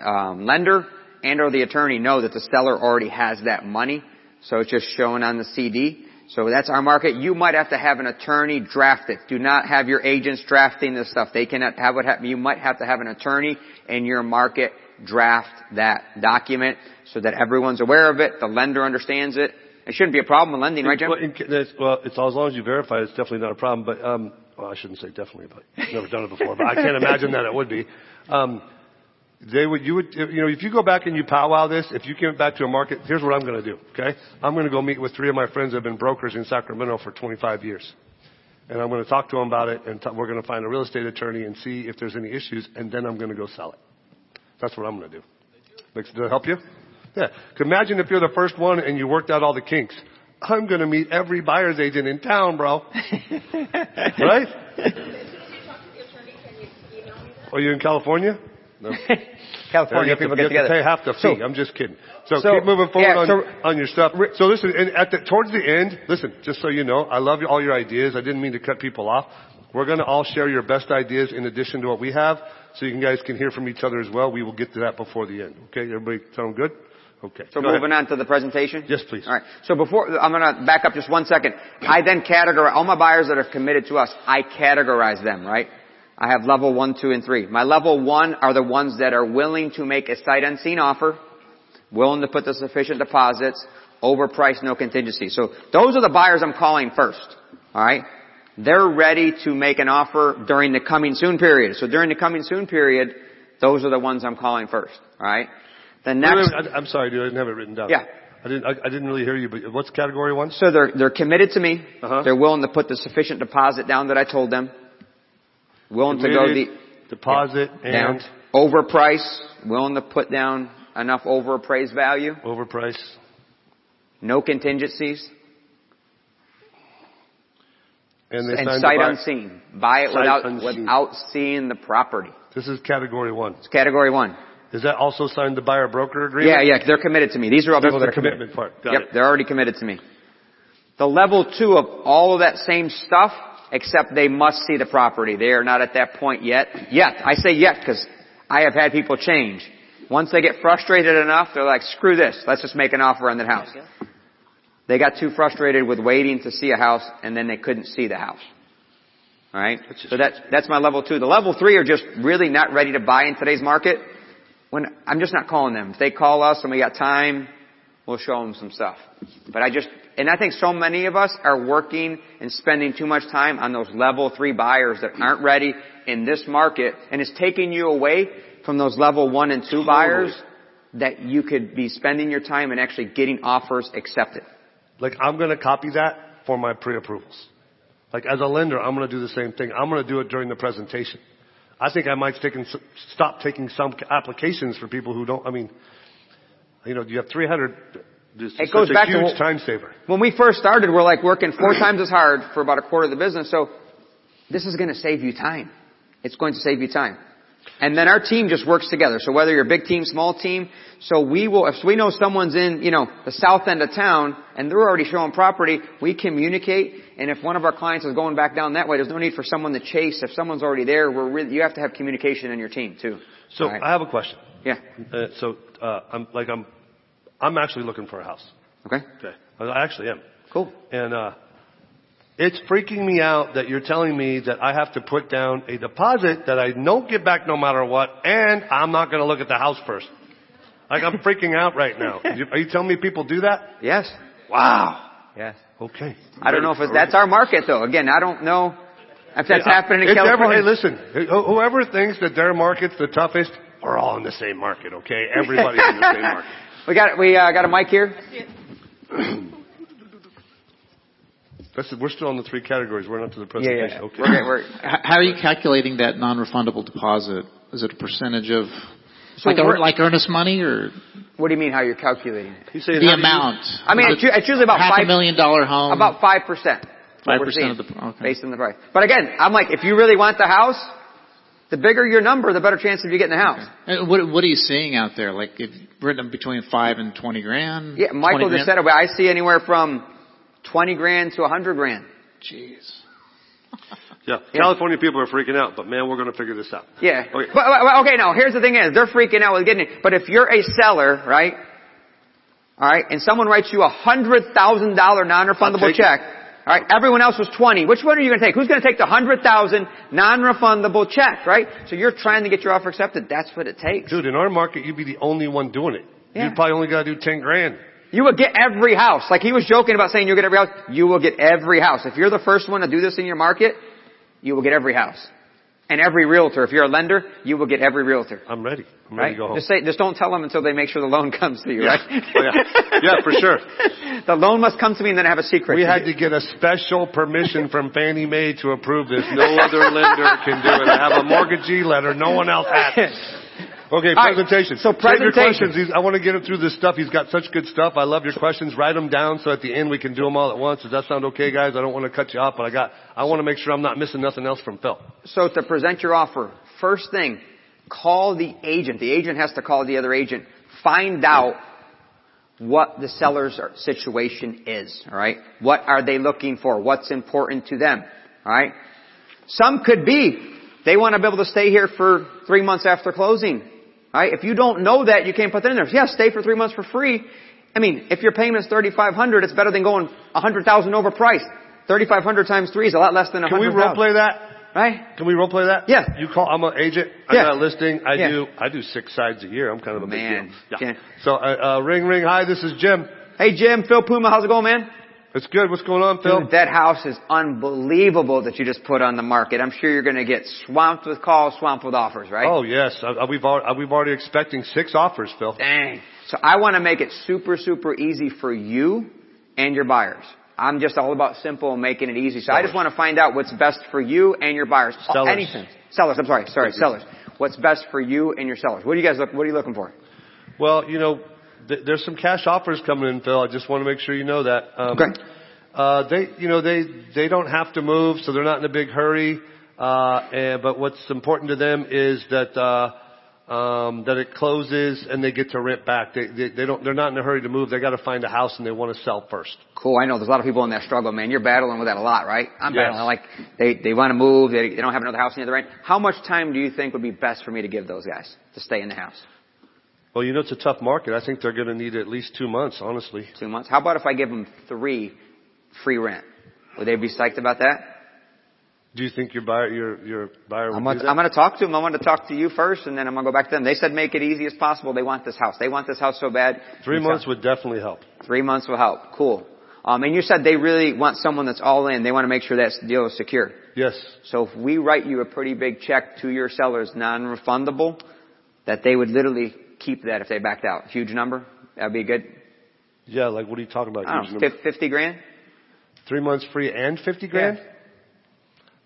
um, lender and or the attorney know that the seller already has that money. So it's just shown on the CD. So that's our market. You might have to have an attorney draft it. Do not have your agents drafting this stuff. They cannot have what happen. You might have to have an attorney in your market draft that document so that everyone's aware of it, the lender understands it. It shouldn't be a problem with lending, right, Jim? Well, in, it's, well, it's as long as you verify, it's definitely not a problem. But um, well, I shouldn't say definitely, but I've never done it before. But I can't imagine that it would be. Um, they would, you would, you know, if you go back and you powwow this, if you came back to a market, here's what I'm going to do. Okay, I'm going to go meet with three of my friends that have been brokers in Sacramento for 25 years, and I'm going to talk to them about it, and t- we're going to find a real estate attorney and see if there's any issues, and then I'm going to go sell it. That's what I'm going to do. Makes, does that help you? Yeah. Imagine if you're the first one and you worked out all the kinks. I'm going to meet every buyer's agent in town, bro. [laughs] right? Are oh, you in California? No. [laughs] California people to, get you have to together. pay half the fee. So- I'm just kidding. So, so- keep moving forward yeah, on, so- on your stuff. So listen, and at the, towards the end, listen, just so you know, I love all your ideas. I didn't mean to cut people off. We're going to all share your best ideas in addition to what we have, so you guys can hear from each other as well. We will get to that before the end. Okay, everybody sound good? Okay. So Go ahead. moving on to the presentation? Yes, please. Alright. So before, I'm gonna back up just one second. I then categorize, all my buyers that are committed to us, I categorize them, right? I have level one, two, and three. My level one are the ones that are willing to make a sight unseen offer, willing to put the sufficient deposits, overpriced, no contingency. So those are the buyers I'm calling first. Alright? They're ready to make an offer during the coming soon period. So during the coming soon period, those are the ones I'm calling first. Alright? The next, wait, I, I'm sorry, dude. I didn't have it written down. Yeah. I didn't. I, I didn't really hear you. But what's category one? So they're they're committed to me. Uh-huh. They're willing to put the sufficient deposit down that I told them. Willing to go the deposit down and overprice. Willing to put down enough over appraised value. overprice. No contingencies. And they and sight buy- unseen. Buy it Sight without unseen. without seeing the property. This is category one. It's category one. Is that also signed the buyer broker agreement? Yeah, yeah, they're committed to me. These are all That's people that are committed. commitment part. Got yep, it. they're already committed to me. The level two of all of that same stuff, except they must see the property. They are not at that point yet. Yet. I say yet because I have had people change. Once they get frustrated enough, they're like, screw this. Let's just make an offer on that house. They got too frustrated with waiting to see a house and then they couldn't see the house. Alright? So that's, that's my level two. The level three are just really not ready to buy in today's market. When, I'm just not calling them. If they call us and we got time, we'll show them some stuff. But I just, and I think so many of us are working and spending too much time on those level three buyers that aren't ready in this market and it's taking you away from those level one and two buyers that you could be spending your time and actually getting offers accepted. Like I'm going to copy that for my pre-approvals. Like as a lender, I'm going to do the same thing. I'm going to do it during the presentation. I think I might take and stop taking some applications for people who don't. I mean, you know, you have 300. This It goes back a to huge what- time saver. When we first started, we're like working four times as hard for about a quarter of the business. So this is going to save you time. It's going to save you time. And then our team just works together. So whether you're a big team, small team, so we will, if we know someone's in, you know, the south end of town and they're already showing property, we communicate. And if one of our clients is going back down that way, there's no need for someone to chase. If someone's already there, we're really, you have to have communication in your team too. So right. I have a question. Yeah. Uh, so uh, I'm like I'm, I'm actually looking for a house. Okay. Okay. I actually am. Cool. And uh, it's freaking me out that you're telling me that I have to put down a deposit that I don't get back no matter what, and I'm not going to look at the house first. Like I'm freaking out right now. [laughs] Are you telling me people do that? Yes. Wow. Yes. Okay. I don't know if it's, that's our market though. Again, I don't know if that's Hey, happening in it's every- California. hey, listen, whoever thinks that their market's the toughest, we're all in the same market, okay? Everybody's in the same [laughs] market. We got we uh, got a mic here. [clears throat] This is, we're still on the three categories. We're not to the Yeah, yeah. presentation. Okay. We're, we're, How are you calculating that non-refundable deposit? Is it a percentage of So like we're- like earnest money or what do you mean how you're calculating it? He's saying the how do you- amount? I mean, Is it's, it's usually about half five a million dollar home. about five percent. five percent of the okay. based on the price. But again, I'm like, if you really want the house, the bigger your number, the better chance of you getting the house. Uh, What what are you seeing out there? Like if written between five and twenty grand. Yeah, Michael 20 just said it, I see anywhere from twenty grand to a hundred grand. Jeez. [laughs] Yeah. California people are freaking out, but man, we're going to figure this out. Yeah. Okay. But, but- okay, now here's the thing is, they're freaking out with getting it. But if you're a seller, right? Alright, and someone writes you a hundred thousand dollar non-refundable I'll check, alright, everyone else was twenty. Which one are you gonna take? Who's gonna take the hundred thousand non-refundable check, right? So you're trying to get your offer accepted, that's what it takes. Dude, in our market, you'd be the only one doing it. Yeah. You'd probably only got to do 10 grand. You will get every house. Like he was joking about saying you'll get every house. You will get every house. If you're the first one to do this in your market, you will get every house. And every realtor. If you're a lender, you will get every realtor. I'm ready. I'm ready Right? to go home. Just say, just don't tell them until they make sure the loan comes to you, Yeah. right? Oh, yeah. yeah, for sure. [laughs] The loan must come to me and then I have a secret. We had to get a special permission from Fannie Mae to approve this. No other lender can do it. I have a mortgagee letter. No one else has it. [laughs] Okay, All right, presentation. so presentation. questions. He's- I want to get him through this stuff. He's got such good stuff. I love your questions. Write them down so at the end we can do them all at once. Does that sound okay, guys? I don't want to cut you off, but I got. I want to make sure I'm not missing nothing else from Phil. So to present your offer, first thing, call the agent. The agent has to call the other agent. Find out what the seller's situation is. Alright? What are they looking for? What's important to them? Alright? Some could be, they want to be able to stay here for three months after closing. Alright? If you don't know that, you can't put that in there. Yeah, stay for three months for free. I mean, if your payment's 3500 it's better than going 100000 overpriced. 3500 times three is a lot less than 100 Can we role play that? Right? Can we role play that? Yeah. You call. I'm an agent. I Yeah. got a listing. I Yeah. do. I do six sides a year. I'm kind of a big Man. deal. Yeah. Jen- So, uh, uh, ring, ring. Hi, this is Jim. Hey Jim, Phil Puma, how's it going, man? It's good. What's going on, Phil? Dude, that house is unbelievable that you just put on the market. I'm sure you're going to get swamped with calls, swamped with offers, right? Oh yes, uh, uh, we've already, uh, we've already expecting six offers, Phil. Dang. So I want to make it super, super easy for you and your buyers. I'm just all about simple and making it easy. So I just want to find out what's best for you and your buyers. Sellers. Anything. Sellers, I'm sorry, sorry, sellers. What's best for you and your sellers? What do you guys look, what are you looking for? Well, you know, th- there's some cash offers coming in, Phil. I just want to make sure you know that. Um, Okay. Uh, they, you know, they they don't have to move, so they're not in a big hurry. Uh, and, but what's important to them is that uh, um, that it closes and they get to rent back. They, they they don't they're not in a hurry to move. They got to find a house and they want to sell first. Cool. I know there's a lot of people in that struggle, man. You're battling with that a lot, right? I'm Yes. battling. Like they they want to move. They, they don't have another house near the rent. How much time do you think would be best for me to give those guys to stay in the house? Well, you know, it's a tough market. I think they're going to need at least two months, honestly. Two months. How about if I give them three free rent? Would they be psyched about that? Do you think your buyer your your buyer would I'm gonna? I'm gonna talk to them. I want to talk to you first, and then I'm gonna go back to them. They said make it easy as possible. They want this house. They want this house so bad. Three months would definitely help. Three months will help. Cool. Um, and you said they really want someone that's all in. They want to make sure that deal is secure. Yes. So if we write you a pretty big check to your sellers, non-refundable, that they would literally keep that if they backed out. Huge number. That'd be good. Yeah, like what are you talking about? I don't know, 50 grand? Three months free and fifty grand. Yeah.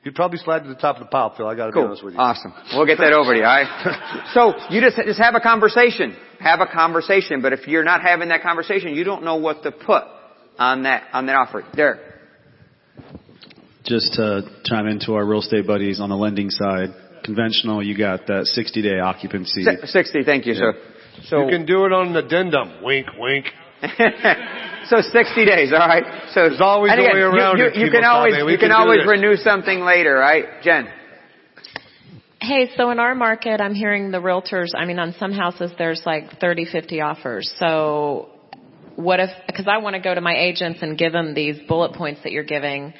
You'd probably slide to the top of the pile, Phil. I got to be honest with you. Awesome. We'll get that over to you, alright? [laughs] so, you just, just have a conversation. Have a conversation. But if you're not having that conversation, you don't know what to put on that, on that offer. Derek. Just to chime into our real estate buddies on the lending side, conventional, you got that 60 day occupancy. Si- 60, thank you. sir. so. you can do it on an addendum. Wink, wink. [laughs] so 60 days, alright? So, There's always and a way you- around you, it, You, Kimo can always, you can can always this. renew something later, right? Jen. Hey, so in our market, I'm hearing the realtors, I mean, on some houses, there's like 30, 50 offers. So what if, because I want to go to my agents and give them these bullet points that you're giving,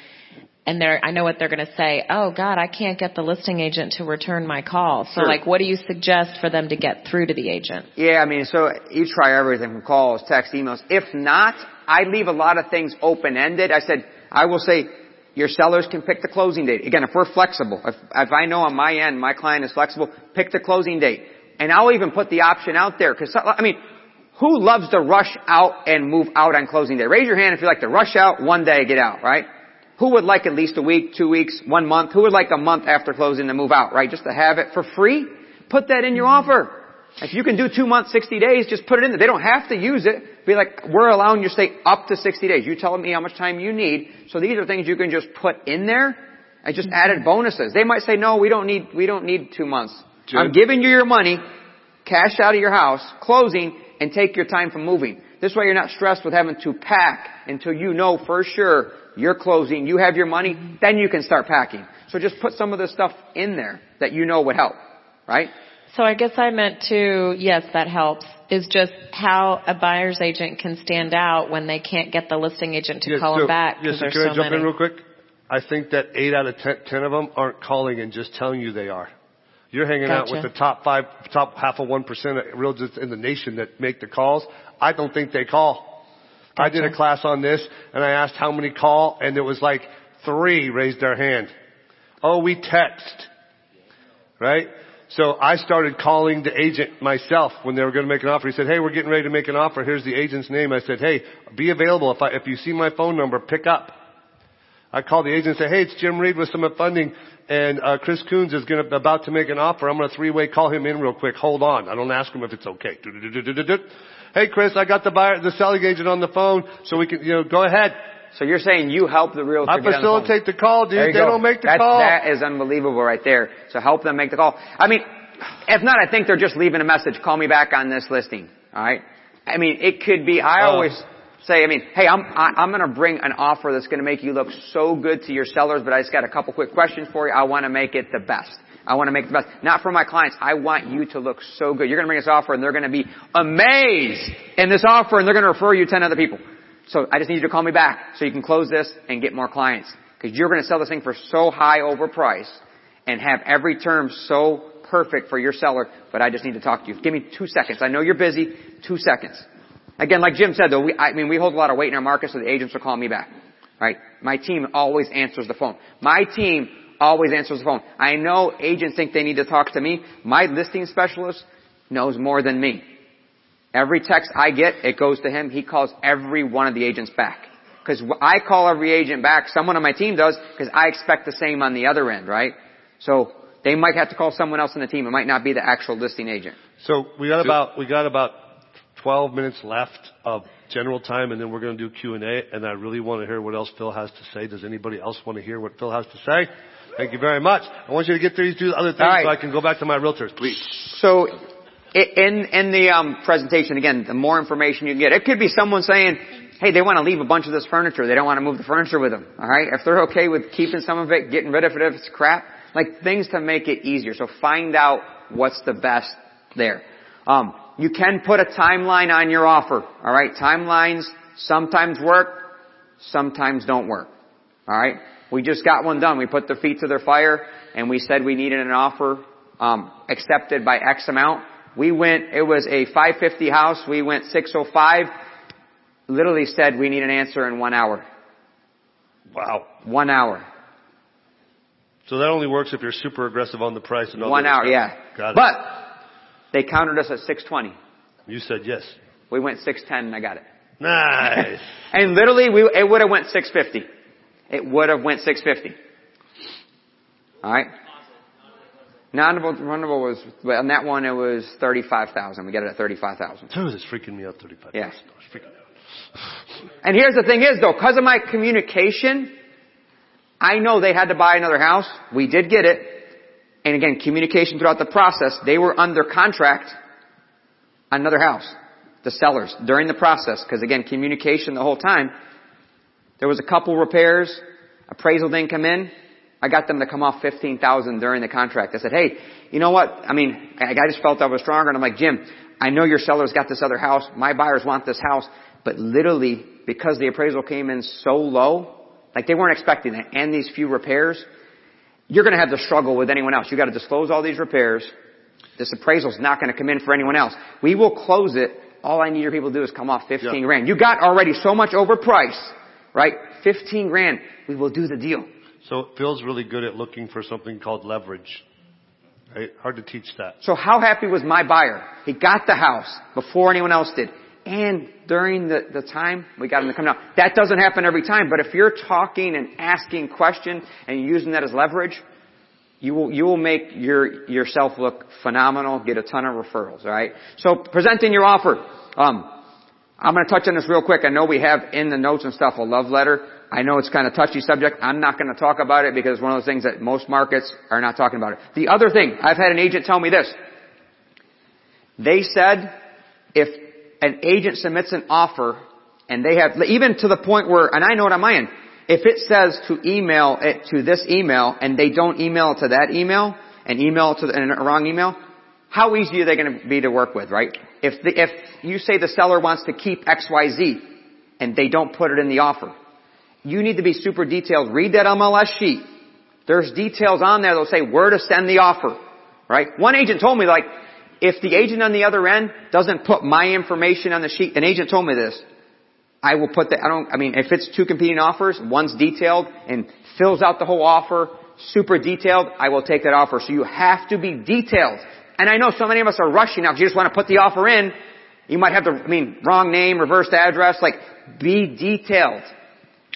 and they're, I know what they're going to say. Oh God, I can't get the listing agent to return my call. So Sure. like, what do you suggest for them to get through to the agent? Yeah, I mean, so you try everything from calls, text, emails. If not, I leave a lot of things open-ended. I said, I will say, your sellers can pick the closing date. Again, if we're flexible, if, if I know on my end my client is flexible, pick the closing date. And I'll even put the option out there, cause, I mean, who loves to rush out and move out on closing day? Raise your hand if you like to rush out, one day get out, right? Who would like at least a week, two weeks, one month? Who would like a month after closing to move out, right? Just to have it for free? Put that in your offer. If you can do two months, 60 days, just put it in there. They don't have to use it. Be like, we're allowing you to stay up to 60 days. You tell me how much time you need. So these are things you can just put in there and just added bonuses. They might say, no, we don't need, we don't need two months. Jim? I'm giving you your money, cash out of your house, closing, and take your time from moving. This way you're not stressed with having to pack until you know for sure you're closing, you have your money, mm-hmm. then you can start packing. So just put some of the stuff in there that you know would help, right? So I guess I meant to, yes, that helps, is just how a buyer's agent can stand out when they can't get the listing agent to Yes, call so- them back Yes, because so there's can I so jump many. in real quick? I think that eight out of ten, ten of them aren't calling and just telling you they are. You're hanging out with the top five, top half of one percent of realtors in the nation that make the calls. I don't think they call. I did a class on this and I asked how many call and it was like three raised their hand. Oh, we text. Right? So I started calling the agent myself when they were going to make an offer. He said, "Hey, we're getting ready to make an offer. Here's the agent's name." I said, "Hey, be available. If I, if you see my phone number, pick up." I called the agent and said, "Hey, it's Jim Reed with Summit Funding, and uh, Chris Coons is going to about to make an offer. I'm going to three-way call him in real quick. Hold on. I don't ask him if it's okay." Hey, Chris, I got the buyer, the selling agent on the phone, so we can, you know, go ahead. So you're saying you help the realtor I get on the phone. facilitate the call, dude. They go. don't make the That- call. That is unbelievable right there. So help them make the call. I mean, if not, I think they're just leaving a message. Call me back on this listing. All right. I mean, it could be. I Uh, always say, I mean, hey, I'm I, I'm going to bring an offer that's going to make you look so good to your sellers, but I just got a couple quick questions for you. I want to make it the best. I want to make the best. Not for my clients. I want you to look so good. You're going to bring this offer and they're going to be amazed in this offer and they're going to refer you 10 other people. So I just need you to call me back so you can close this and get more clients. Because you're going to sell this thing for so high overpriced and have every term so perfect for your seller, but I just need to talk to you. Give me two seconds. I know you're busy. Two seconds. Again, like Jim said though, we, I mean, we hold a lot of weight in our market so the agents will call me back. Right? My team always answers the phone. My team always answers the phone. I know agents think they need to talk to me. My listing specialist knows more than me. Every text I get, it goes to him. He calls every one of the agents back. Because I call every agent back, someone on my team does, because I expect the same on the other end, right? So they might have to call someone else on the team. It might not be the actual listing agent. So we got about we got about 12 minutes left of general time, and then we're going to do Q and A. And I really want to hear what else Phil has to say. Does anybody else want to hear what Phil has to say? Thank you very much. I want you to get through these two other things right. so I can go back to my realtors, please. So in in the um, presentation again, the more information you can get, it could be someone saying, "Hey, they want to leave a bunch of this furniture. They don't want to move the furniture with them." All right, if they're okay with keeping some of it, getting rid of it if it's crap, like things to make it easier. So find out what's the best there. Um, you can put a timeline on your offer. All right, timelines sometimes work, sometimes don't work. All right. We just got one done. We put their feet to their fire and we said we needed an offer, um, accepted by X amount. We went, it was a 550 house. We went 605. Literally said we need an answer in one hour. Wow. One hour. So that only works if you're super aggressive on the price and all One hour, stuff. yeah. Got it. But they countered us at 620. you said yes. We went 610 and I got it. Nice. [laughs] And literally we, it would have went 650. It would have went 650. Alright? Non-refundable was, well, on that one it was 35,000. We got it at 35,000. Dude, it's freaking me out 35 Yeah. It's freaking And here's the thing is though, cause of my communication, I know they had to buy another house. We did get it. And again, communication throughout the process, they were under contract on another house. The sellers, during the process, cause again, communication the whole time. There was a couple repairs, appraisal didn't come in. I got them to come off 15,000 during the contract. I said, hey, you know what? I mean, I just felt I was stronger and I'm like, Jim, I know your seller's got this other house. My buyers want this house. But literally, because the appraisal came in so low, like they weren't expecting it, and these few repairs, you're gonna have to struggle with anyone else. You gotta disclose all these repairs. This appraisal's not gonna come in for anyone else. We will close it all I need your people to do is come off 15 grand. You got already so much overpriced, right? 15 grand. We will do the deal. So Phil's really good at looking for something called leverage. Right? Hard to teach that. So how happy was my buyer? He got the house before anyone else did. And during the, the time, we got him to come down. That doesn't happen every time, but if you're talking and asking questions and using that as leverage, you will, you will make your, yourself look phenomenal, get a ton of referrals, alright? So presenting your offer. Um, I'm gonna touch on this real quick. I know we have in the notes and stuff a love letter. I know it's kind of touchy subject. I'm not going to talk about it because it's one of those things that most markets are not talking about it. The other thing, I've had an agent tell me this. They said if an agent submits an offer and they have, even to the point where, and I know on my end, if it says to email it to this email and they don't email it to that email and email it to the, a wrong email, how easy are they going to be to work with, right? If the, if you say the seller wants to keep XYZ and they don't put it in the offer, you need to be super detailed. Read that MLS sheet. There's details on there that'll say where to send the offer. Right? One agent told me like, if the agent on the other end doesn't put my information on the sheet, an agent told me this, I will put that, I don't, I mean, if it's two competing offers, one's detailed and fills out the whole offer, super detailed, I will take that offer. So you have to be detailed. And I know so many of us are rushing now because you just want to put the offer in. You might have the, I mean, wrong name, reversed address, like, be detailed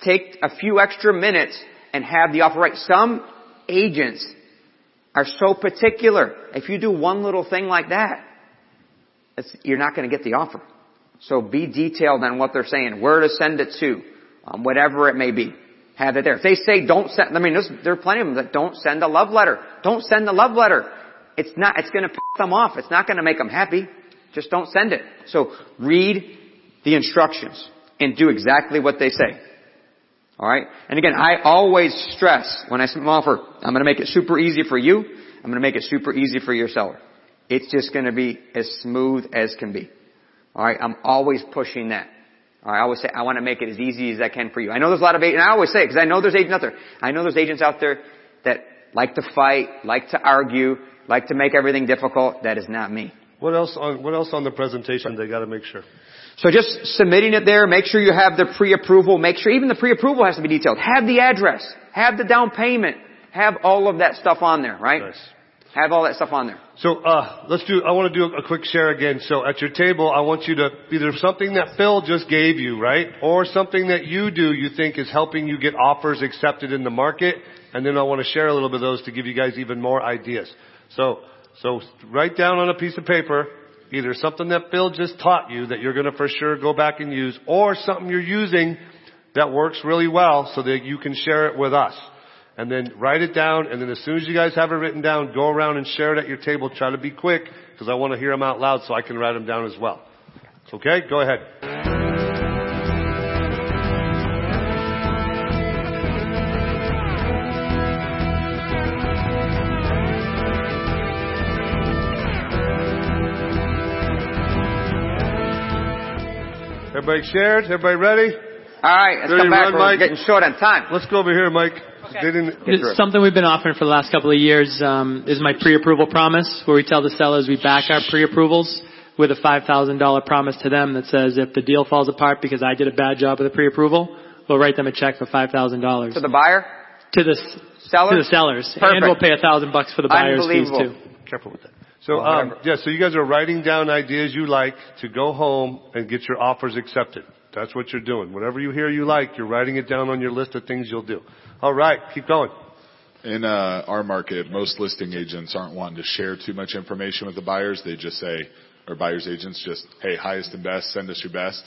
take a few extra minutes and have the offer right. Some agents are so particular. If you do one little thing like that, you're not going to get the offer. So be detailed on what they're saying, where to send it to, um, whatever it may be. Have it there. If they say don't send, I mean, there are plenty of them that don't send a love letter. Don't send the love letter. It's not, it's going to piss them off. It's not going to make them happy. Just don't send it. So read the instructions and do exactly what they say. Alright? And again, I always stress when I submit an offer, I'm gonna make it super easy for you. I'm gonna make it super easy for your seller. It's just gonna be as smooth as can be. Alright? I'm always pushing that. Alright? I always say, I wanna make it as easy as I can for you. I know there's a lot of agents, and I always say because I know there's agents out there. I know there's agents out there that like to fight, like to argue, like to make everything difficult. That is not me. What else on, what else on the presentation they gotta make sure? So just submitting it there, make sure you have the pre-approval, make sure even the pre-approval has to be detailed. Have the address, have the down payment, have all of that stuff on there, right? Nice. Have all that stuff on there. So, uh, let's do, I want to do a quick share again. So at your table, I want you to, either something that Phil just gave you, right? Or something that you do you think is helping you get offers accepted in the market. And then I want to share a little bit of those to give you guys even more ideas. So, so write down on a piece of paper, Either something that Bill just taught you that you're going to for sure go back and use, or something you're using that works really well so that you can share it with us. And then write it down, and then as soon as you guys have it written down, go around and share it at your table. Try to be quick, because I want to hear them out loud so I can write them down as well. Okay? Go ahead. Everybody shared? Everybody ready? All right, let's Ready come back. run, We're Mike? getting short on time. Let's go over here, Mike. Didn't, It's something we've been offering for the last couple of years um, is my pre-approval promise, where we tell the sellers we back our pre-approvals with a $5,000 promise to them that says if the deal falls apart because I did a bad job with the pre-approval, we'll write them a check for $5,000. To the buyer? To the s- Sellers? To the sellers. Perfect. And we'll pay a thousand bucks for the buyer's fees Unbelievable. too. Careful with that. So, um, yeah, so you guys are writing down ideas you like to go home and get your offers accepted. That's what you're doing. Whatever you hear you like, you're writing it down on your list of things you'll do. All right, keep going. In uh, our market, most listing agents aren't wanting to share too much information with the buyers. They just say, or buyers agents just, hey, highest and best, send us your best.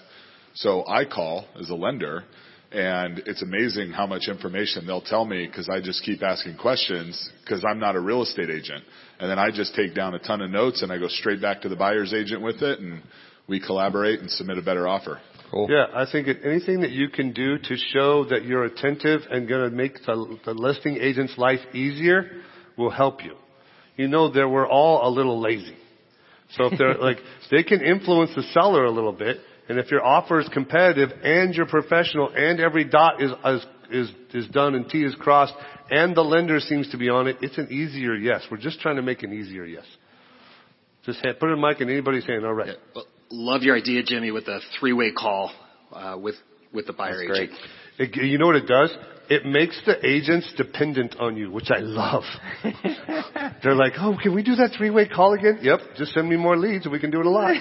So I call as a lender, and it's amazing how much information they'll tell me because I just keep asking questions because I'm not a real estate agent. And then I just take down a ton of notes and I go straight back to the buyer's agent with it, and we collaborate and submit a better offer. Cool. Yeah, I think it, anything that you can do to show that you're attentive and going to make the, the listing agent's life easier will help you. You know that we're all a little lazy. So if they're [laughs] like, they can influence the seller a little bit, and if your offer is competitive and you're professional and every dot is, is, is, is done and T is crossed and the lender seems to be on it, it's an easier yes. We're just trying to make an easier yes. Just ha- put it in mic in anybody's hand, alright. love your idea, Jimmy, with the three-way call uh, with with the buyer That's agent. It, you know what it does? It makes the agents dependent on you, which I love. [laughs] They're like, oh, can we do that three-way call again? Yep, just send me more leads and we can do it a lot.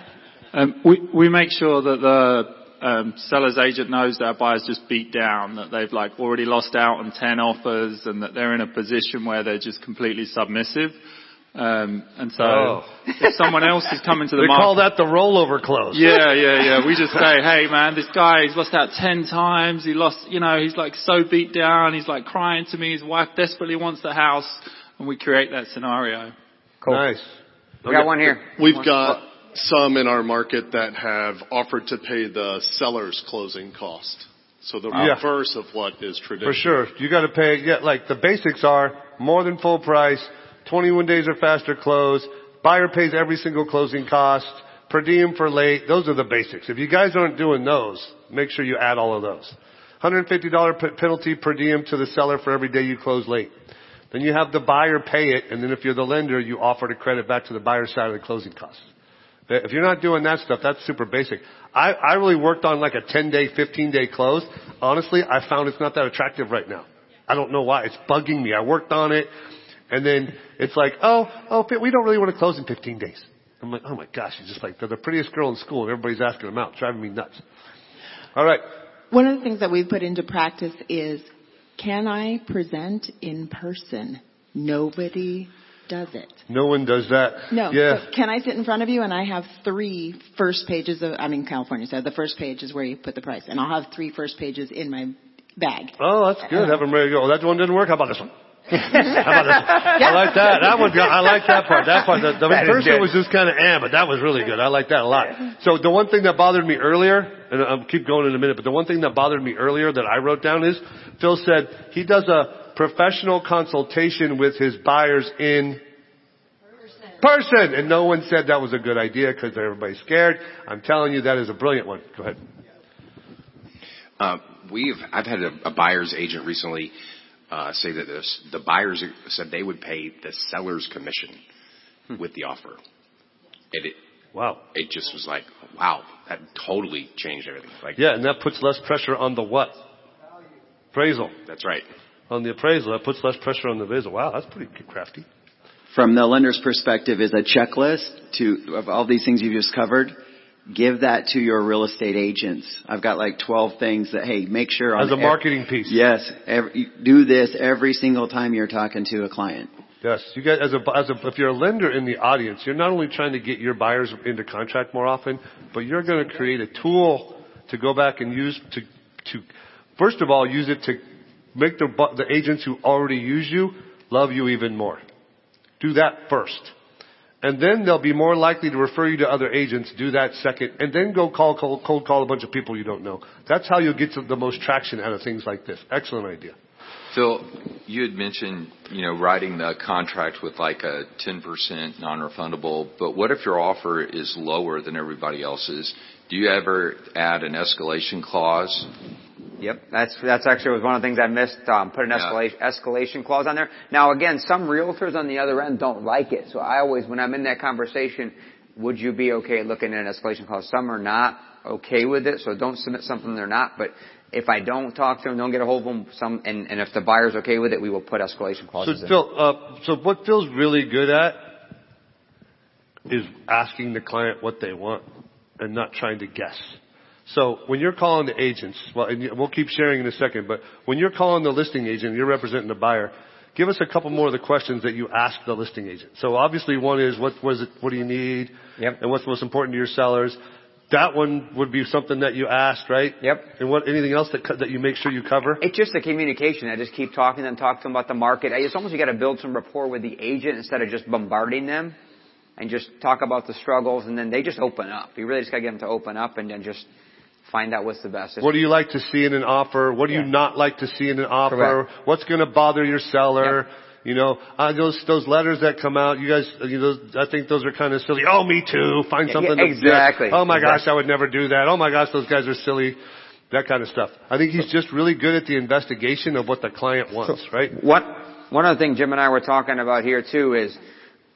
[laughs] Um, we, we make sure that the um, seller's agent knows that our buyer's just beat down, that they've like already lost out on 10 offers and that they're in a position where they're just completely submissive. Um, and so Oh. if someone else is coming to the [laughs] they market. call that the rollover close. Yeah, yeah, yeah. We just say, hey man, this guy, he's lost out 10 times. He lost, you know, he's like so beat down. He's like crying to me. His wife desperately wants the house. And we create that scenario. Nice. We got one here. We've got some in our market that have offered to pay the seller's closing cost. So the Yeah. reverse of what is traditional. For sure. You gotta pay, yeah, like the basics are more than full price, 21 days or faster close, buyer pays every single closing cost, per diem for late, those are the basics. If you guys aren't doing those, make sure you add all of those. $150 p- penalty per diem to the seller for every day you close late. Then you have the buyer pay it, and then if you're the lender, you offer to credit back to the buyer's side of the closing costs. If you're not doing that stuff, that's super basic. I, I really worked on like a 10 day, 15 day close. Honestly, I found it's not that attractive right now. I don't know why. It's bugging me. I worked on it and then it's like, oh, oh, we don't really want to close in 15 days. I'm like, oh my gosh, she's just like, they're the prettiest girl in school and everybody's asking them out, driving me nuts. All right. One of the things that we've put into practice is, can I present in person? Nobody does it. No one does that. No. Yeah. So can I sit in front of you and I have three first pages of, I'm in California, so the first page is where you put the price. And I'll have three first pages in my bag. Oh, that's good. Have them ready to go. That one didn't work. How about this one? [laughs] How about this? I like that. That one. I like that part. That part. The, the That is first good. one was just kind of eh, but that was really good. I like that a lot. So the one thing that bothered me earlier, and I'll keep going in a minute, but the one thing that bothered me earlier that I wrote down is Phil said he does a professional consultation with his buyers in person, and no one said that was a good idea because everybody's scared. I'm telling you, that is a brilliant one. Go ahead. Uh, we've I've had a, a buyer's agent recently uh, say that this, the buyers said they would pay the seller's commission with the offer. And it wow, it just was like wow, that totally changed everything. Like Yeah, and that puts less pressure on the what? Appraisal. that's right. On the appraisal, that puts less pressure on the appraisal. Wow, that's pretty crafty. From the lender's perspective is a checklist to, of all these things you've just covered. Give that to your real estate agents. I've got like 12 things that, hey, make sure on As a ev- marketing piece. Yes, every, do this every single time you're talking to a client. Yes, you guys, as a, as a, if you're a lender in the audience, you're not only trying to get your buyers into contract more often, but you're going to create a tool to go back and use to, to, first of all, use it to make the, the agents who already use you love you even more. Do that first. And then they'll be more likely to refer you to other agents, do that second, and then go call, cold, cold call a bunch of people you don't know. That's how you'll get the most traction out of things like this. Excellent idea. Phil, you had mentioned, you know, writing the contract with like a 10% non-refundable, but what if your offer is lower than everybody else's? Do you ever add an escalation clause? Yep, that's that's actually was one of the things I missed. Um, put an Yeah. escalation escalation clause on there. Now again, some realtors on the other end don't like it, so I always, when I'm in that conversation, would you be okay looking at an escalation clause? Some are not okay with it, so don't submit something they're not. But if I don't talk to them, don't get a hold of them, some, and, and if the buyer's okay with it, we will put escalation clauses So in. Phil, uh, so what Phil's really good at is asking the client what they want and not trying to guess. So when you're calling the agents, well, and we'll keep sharing in a second, but when you're calling the listing agent, you're representing the buyer. Give us a couple more of the questions that you ask the listing agent. So obviously one is what was it? What do you need? Yep. And what's most important to your sellers? That one would be something that you asked, right? Yep. And what anything else that that you make sure you cover? It's just the communication. I just keep talking to them, talk to them about the market. It's almost you got to build some rapport with the agent instead of just bombarding them, and just talk about the struggles, and then they just open up. You really just got to get them to open up, and then just find out what's the best. What do you like to see in an offer? What do you not like to see in an offer? Correct. What's going to bother your seller? You know, uh, those those letters that come out, you guys, you know, I think those are kind of silly. Oh, me too. Find Yeah, something. yeah, exactly. Oh my gosh, I would never do that. Oh my gosh, those guys are silly. That kind of stuff. I think he's just really good at the investigation of what the client wants, right? What one other thing Jim and I were talking about here too is,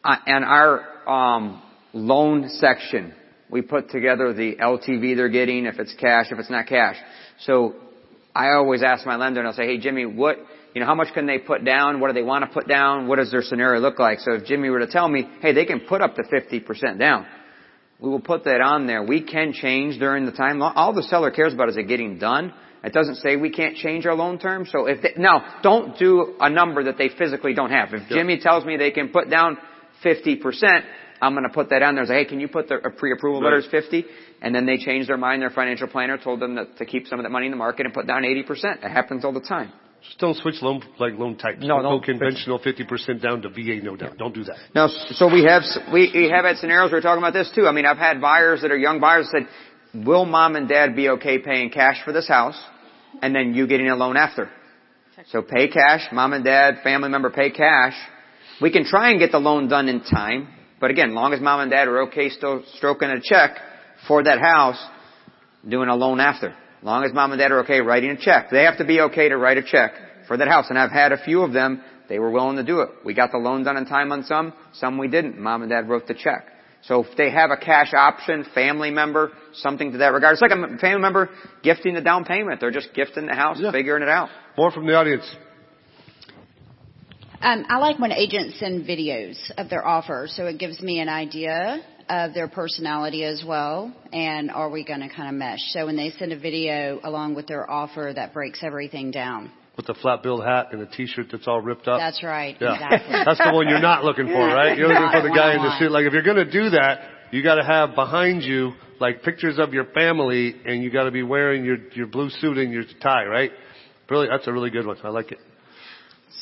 uh, and our um, loan section. We put together the LTV they're getting, if it's cash, if it's not cash. So I always ask my lender and I'll say, hey Jimmy, what, you know, how much can they put down? What do they want to put down? What does their scenario look like? So if Jimmy were to tell me, hey, they can put up to 50% down, we will put that on there. We can change during the time. All the seller cares about is it getting done. It doesn't say we can't change our loan term. So if they, now, don't do a number that they physically don't have. If Jimmy tells me they can put down 50%, I'm going to put that on there. Say, hey, can you put the pre-approval Right. letters 50? And then they changed their mind. Their financial planner told them that, to keep some of that money in the market and put down 80%. It happens all the time. Just don't switch loan like loan types. No, don't don't go conventional fifty percent down to VA no down. Don't do that. Now, so we have we, we have had scenarios where we're talking about this too. I mean, I've had buyers that are young buyers that said, "Will mom and dad be okay paying cash for this house, and then you getting a loan after?" So pay cash, mom and dad, family member pay cash. We can try and get the loan done in time, but again, long as mom and dad are okay still stroking a check for that house, doing a loan after. Long as mom and dad are okay writing a check. They have to be okay to write a check for that house. And I've had a few of them, they were willing to do it. We got the loan done in time on some, some we didn't. Mom and dad wrote the check. So if they have a cash option, family member, something to that regard. It's like a family member gifting the down payment. They're just gifting the house, figuring it out. More from the audience. Um, I like when agents send videos of their offer, so it gives me an idea of their personality as well, and are we going to kind of mesh? So when they send a video along with their offer, that breaks everything down. With the flat billed hat and a t-shirt that's all ripped up. That's right. Yeah. Exactly. [laughs] That's the one you're not looking for, right? You're looking for the guy in the suit. Like if you're gonna do that, you gotta have behind you, like pictures of your family and you gotta be wearing your, your blue suit and your tie, right? Really, that's a really good one. I like it.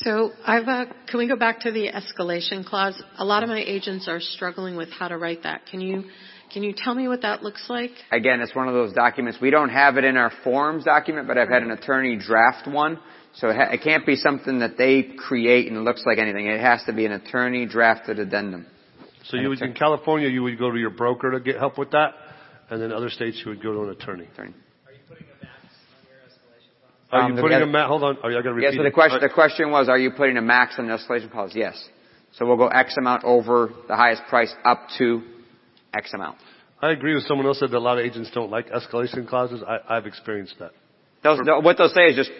So I've, uh, can we go back to the escalation clause? A lot of my agents are struggling with how to write that. Can you, can you tell me what that looks like? Again, it's one of those documents. We don't have it in our forms document, but I've had an attorney draft one. So it, ha- it can't be something that they create and it looks like anything. It has to be an attorney drafted addendum. So you would, in California, you would go to your broker to get help with that, and then other states you would go to an attorney. Attorney. Are Um, you the- putting a ma- hold on, I gotta repeat Yes, so the it. question, the question was, are you putting a max on the escalation clause? Yes. So we'll go X amount over the highest price up to X amount. I agree with someone else said that a lot of agents don't like escalation clauses. I, I've experienced that. What they'll say is just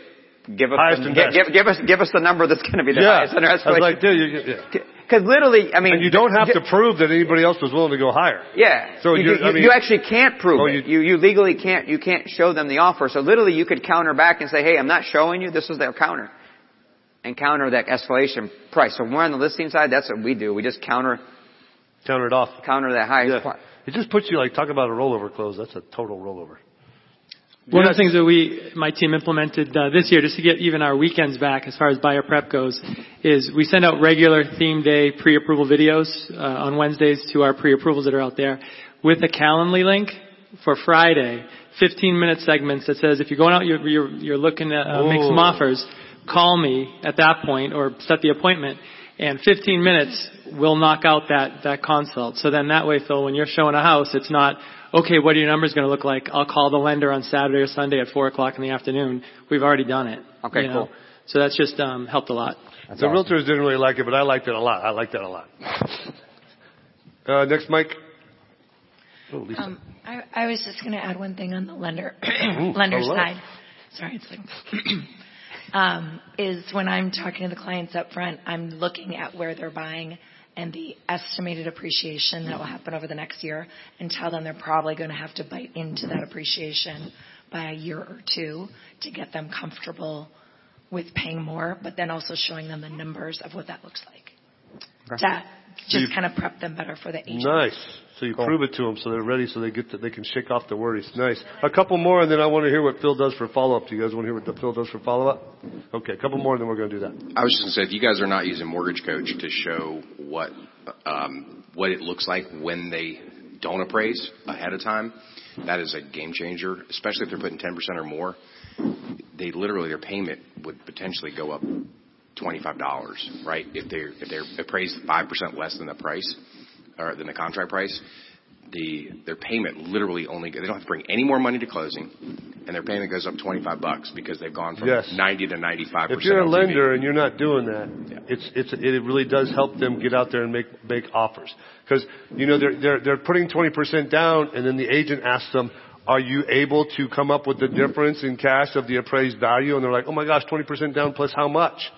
give us, Highest the, and give, best. give, give us, give us the number that's going to be the highest in our I was like, escalation. dude, you, yeah. Because literally, I mean, and you don't have to prove that anybody else was willing to go higher. Yeah. So you, you're- I mean- you actually can't prove Oh, it. You, you legally can't, you can't show them the offer. So literally you could counter back and say, hey, I'm not showing you, this is their counter. And counter that escalation price. So when we're on the listing side, that's what we do. We just counter, Counter it off. counter that highest Yeah. price. It just puts you like talk about a rollover close. That's a total rollover. One of the things that we, my team implemented uh, this year, just to get even our weekends back as far as buyer prep goes, is we send out regular theme day pre-approval videos uh, on Wednesdays to our pre-approvals that are out there with a Calendly link for Friday. 15 minute segments that says if you're going out, you're, you're, you're looking to uh, make some offers, call me at that point or set the appointment. And 15 minutes will knock out that, that consult. So then that way, Phil, when you're showing a house, it's not, okay, what are your numbers going to look like? I'll call the lender on Saturday or Sunday at 4 o'clock in the afternoon. We've already done it. Okay, you know? cool. So that's just um, helped a lot. the realtors didn't really like it, but I liked it a lot. I liked that a lot. [laughs] Uh, next, Mike. Oh, Lisa. Um, I, I was just going to add one thing on the lender Ooh, [clears throat] lender hello. side. Sorry, it's like [clears throat] um, is when I'm talking to the clients up front, I'm looking at where they're buying and the estimated appreciation that will happen over the next year, and tell them they're probably going to have to bite into that appreciation by a year or two to get them comfortable with paying more, but then also showing them the numbers of what that looks like. To So just you- kind of prep them better for the agent. Nice. So you prove it to them so they're ready so they get to, they can shake off the worries. Nice. A couple more and then I want to hear what Phil does for follow up. Do you guys want to hear what the Phil does for follow up? Okay, a couple more and then we're going to do that. I was just going to say, if you guys are not using Mortgage Coach to show what um, what it looks like when they don't appraise ahead of time, that is a game changer. Especially if they're putting 10% or more, they literally their payment would potentially go up twenty five dollars, right? If they're if they're appraised five percent less than the price or than the contract price, the their payment literally only they don't have to bring any more money to closing, and their payment goes up twenty five bucks because they've gone from Yes. ninety to 95%. If you're a lender and you're not doing that, it's it's it really does help them get out there and make make offers because you know they're they're they're putting twenty percent down, and then the agent asks them, "Are you able to come up with the difference in cash of the appraised value?" And they're like, "Oh my gosh, twenty percent down plus how much?"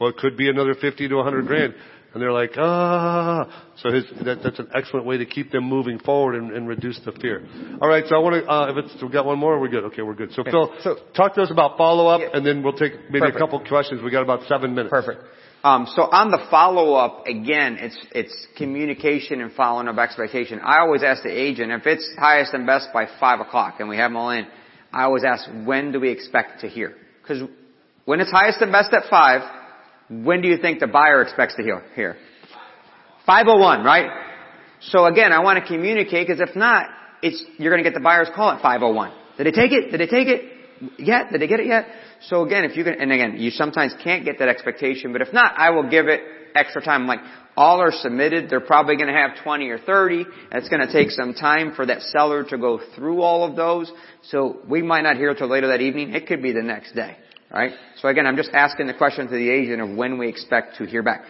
Well, it could be another fifty to a hundred grand. And they're like, ah. So his, that, that's an excellent way to keep them moving forward and, and reduce the fear. All right, so I want to, uh, if it's, we got one more, we're good. Okay, we're good. So Okay. Phil, talk to us about follow up, and then we'll take maybe Perfect. a couple questions. We got about seven minutes. Perfect. Um, so on the follow up, again, it's it's communication and following up expectation. I always ask the agent if it's highest and best by five o'clock and we have them all in. I always ask when do we expect to hear? Because when it's highest and best at five, when do you think the buyer expects to hear? hear? 501, right? So again, I want to communicate because if not, it's, you're going to get the buyer's call at 501. Did they take it? Did they take it yet? Did they get it yet? So again, if you can, and again, you sometimes can't get that expectation, but if not, I will give it extra time. Like, all are submitted. They're probably going to have 20 or 30. It's going to take some time for that seller to go through all of those. So we might not hear till later that evening. It could be the next day. Right? So again, I'm just asking the question to the agent of when we expect to hear back.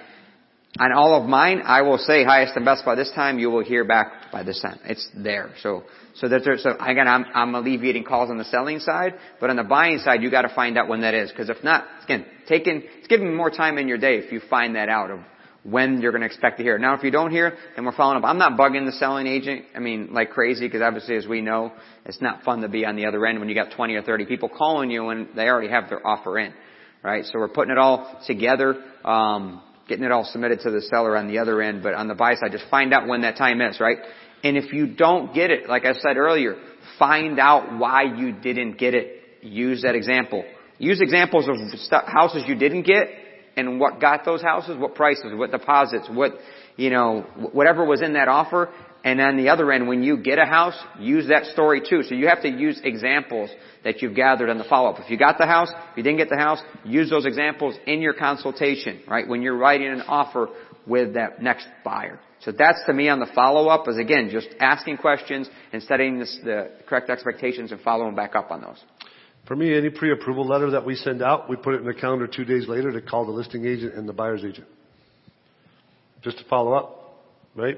On all of mine, I will say highest and best by this time. You will hear back by this time. It's there. So, so that there's, so again, I'm, I'm alleviating calls on the selling side, but on the buying side, you got to find out when that is. Because if not, again, taking, it's giving more time in your day if you find that out of when you're going to expect to hear. Now, if you don't hear, then we're following up. I'm not bugging the selling agent. I mean, like crazy, because obviously, as we know, it's not fun to be on the other end when you got 20 or 30 people calling you and they already have their offer in, right? So we're putting it all together. Um, getting it all submitted to the seller on the other end, but on the buy side, just find out when that time is, right? And if you don't get it, like I said earlier, find out why you didn't get it. Use that example. Use examples of stu- houses you didn't get and what got those houses, what prices, what deposits, what, you know, whatever was in that offer. And on the other end, when you get a house, use that story too. So you have to use examples that you've gathered on the follow-up. If you got the house, if you didn't get the house, use those examples in your consultation, right? When you're writing an offer with that next buyer. So that's to me on the follow-up is again, just asking questions and setting this, the correct expectations and following back up on those. For me, any pre-approval letter that we send out, we put it in the calendar two days later to call the listing agent and the buyer's agent. Just to follow up, right?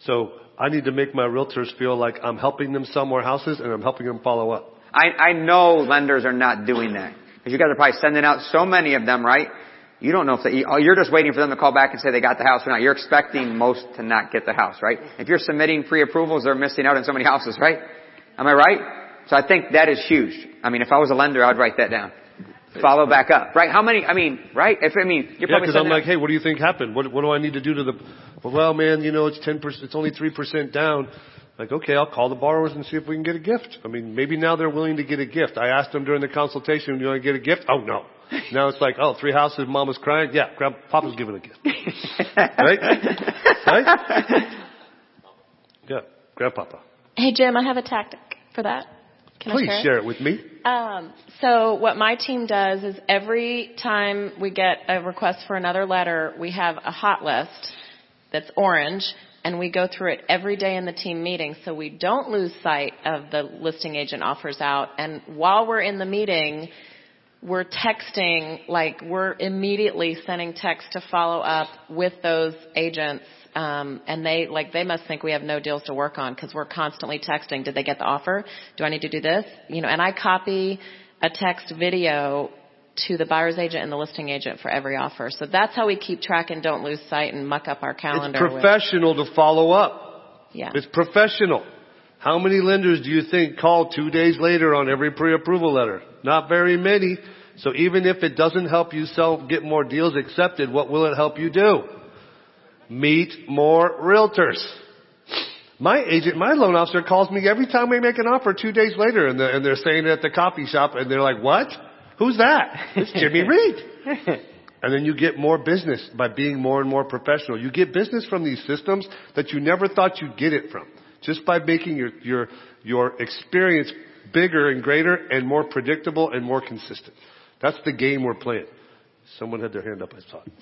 So I need to make my realtors feel like I'm helping them sell more houses and I'm helping them follow up. I, I know lenders are not doing that. Because you guys are probably sending out so many of them, right? You don't know if they, oh, you're just waiting for them to call back and say they got the house or not. You're expecting most to not get the house, right? If you're submitting pre-approvals, they're missing out on so many houses, right? Am I right? So I think that is huge. I mean, if I was a lender, I'd write that down. Follow back up, right? How many, I mean, right? If, I mean, you're yeah, probably because I'm like, out- hey, what do you think happened? What, what do I need to do to the? Well, man, you know, it's ten percent. It's only three percent down. Like, okay, I'll call the borrowers and see if we can get a gift. I mean, maybe now they're willing to get a gift. I asked them during the consultation, "Do you want to get a gift?" Oh no. [laughs] Now it's like, oh, three houses, mama's crying. Yeah, grandpa's Papa's giving a gift. [laughs] right? Right? [laughs] Yeah, grandpapa. Hey Jim, I have a tactic for that. Can Please share? it? share it with me. Um, so what my team does is every time we get a request for another letter, we have a hot list that's orange and we go through it every day in the team meeting so we don't lose sight of the listing agent offers out. And while we're in the meeting, we're texting, like we're immediately sending text to follow up with those agents. Um, and they like they must think we have no deals to work on because we're constantly texting. Did they get the offer? Do I need to do this? You know, and I copy a text video to the buyer's agent and the listing agent for every offer. So that's how we keep track and don't lose sight and muck up our calendar. It's with- professional to follow up. yeah. It's professional. How many lenders do you think call two days later on every pre-approval letter? Not very many. So even if it doesn't help you sell, get more deals accepted, what will it help you do? Meet more realtors. My agent, my loan officer calls me every time we make an offer two days later and they're, and they're saying it at the coffee shop and they're like, what? Who's that? It's Jimmy [laughs] Reed. And then you get more business by being more and more professional. You get business from these systems that you never thought you'd get it from. Just by making your, your, your experience bigger and greater and more predictable and more consistent. That's the game we're playing. Someone had their hand up, I saw it.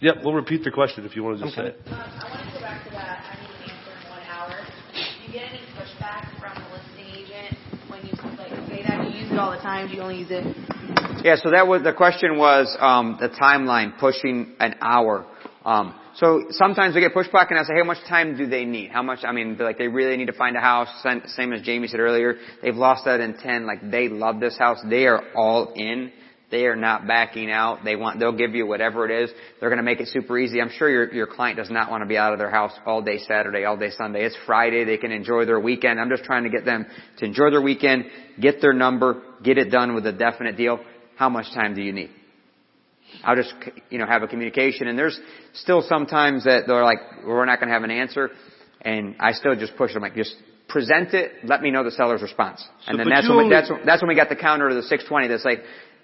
Yep, we'll repeat the question if you want to just say it. I want to go back to that. I need an answer in one hour. Do you get any pushback from the listing agent when you like say that? Do you use it all the time? Do you only use it? Yeah, so that was, the question was, um, the timeline, pushing an hour. Um, so sometimes we get pushback and I say, hey, how much time do they need? How much, I mean, like they really need to find a house. Same as Jamie said earlier, they've lost that in 10, like they love this house. They are all in. They are not backing out. They want, they'll give you whatever it is. They're going to make it super easy. I'm sure your, your client does not want to be out of their house all day Saturday, all day Sunday. It's Friday. They can enjoy their weekend. I'm just trying to get them to enjoy their weekend, get their number, get it done with a definite deal. How much time do you need? I'll just, you know, have a communication. And there's still sometimes that they're like, we're not going to have an answer. And I still just push them like, just present it, let me know the seller's response. So, and then that's when, we, that's, when- that's when we got the counter to the 620 that's like,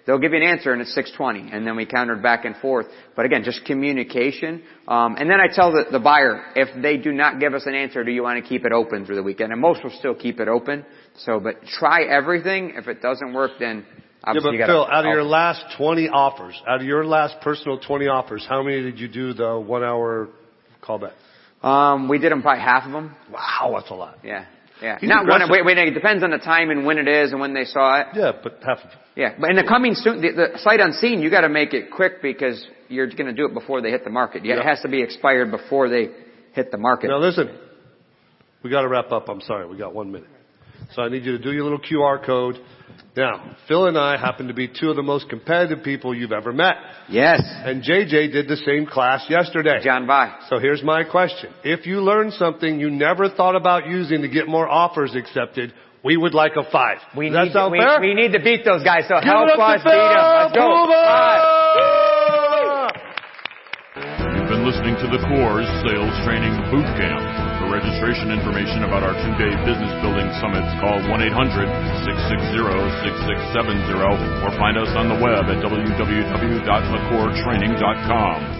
they'll give you an answer and it's 620. And then we countered back and forth. But again, just communication. Um, and then I tell the, the buyer, if they do not give us an answer, do you want to keep it open through the weekend? And most will still keep it open. So, but try everything. If it doesn't work, then Yeah, obviously but you gotta, Phil, out of your last 20 offers, out of your last personal 20 offers, how many did you do the one hour callback? Um, we did them probably half of them. Wow, that's a lot. Yeah. Yeah. He's Not one, aggressive. wait, wait, it depends on the time and when it is and when they saw it. Yeah, but half of it. Yeah. But in the coming soon, the, the sight unseen, you gotta make it quick because you're gonna do it before they hit the market. Yeah, It has to be expired before they hit the market. Now listen, we got to wrap up. I'm sorry, we got one minute. So I need you to do your little QR code. Now, Phil and I happen to be two of the most competitive people you've ever met. Yes. And JJ did the same class yesterday. John By. So here's my question. If you learned something you never thought about using to get more offers accepted, we would like a five. We Does that need, sound we, fair? we need to beat those guys, so Give help us beat them. Let's go. Five. You've been listening to the Core Sales Training Boot Camp. Registration information about our two-day business building summits, call 1-800-660-6670 or find us on the web at www.thecoretraining.com.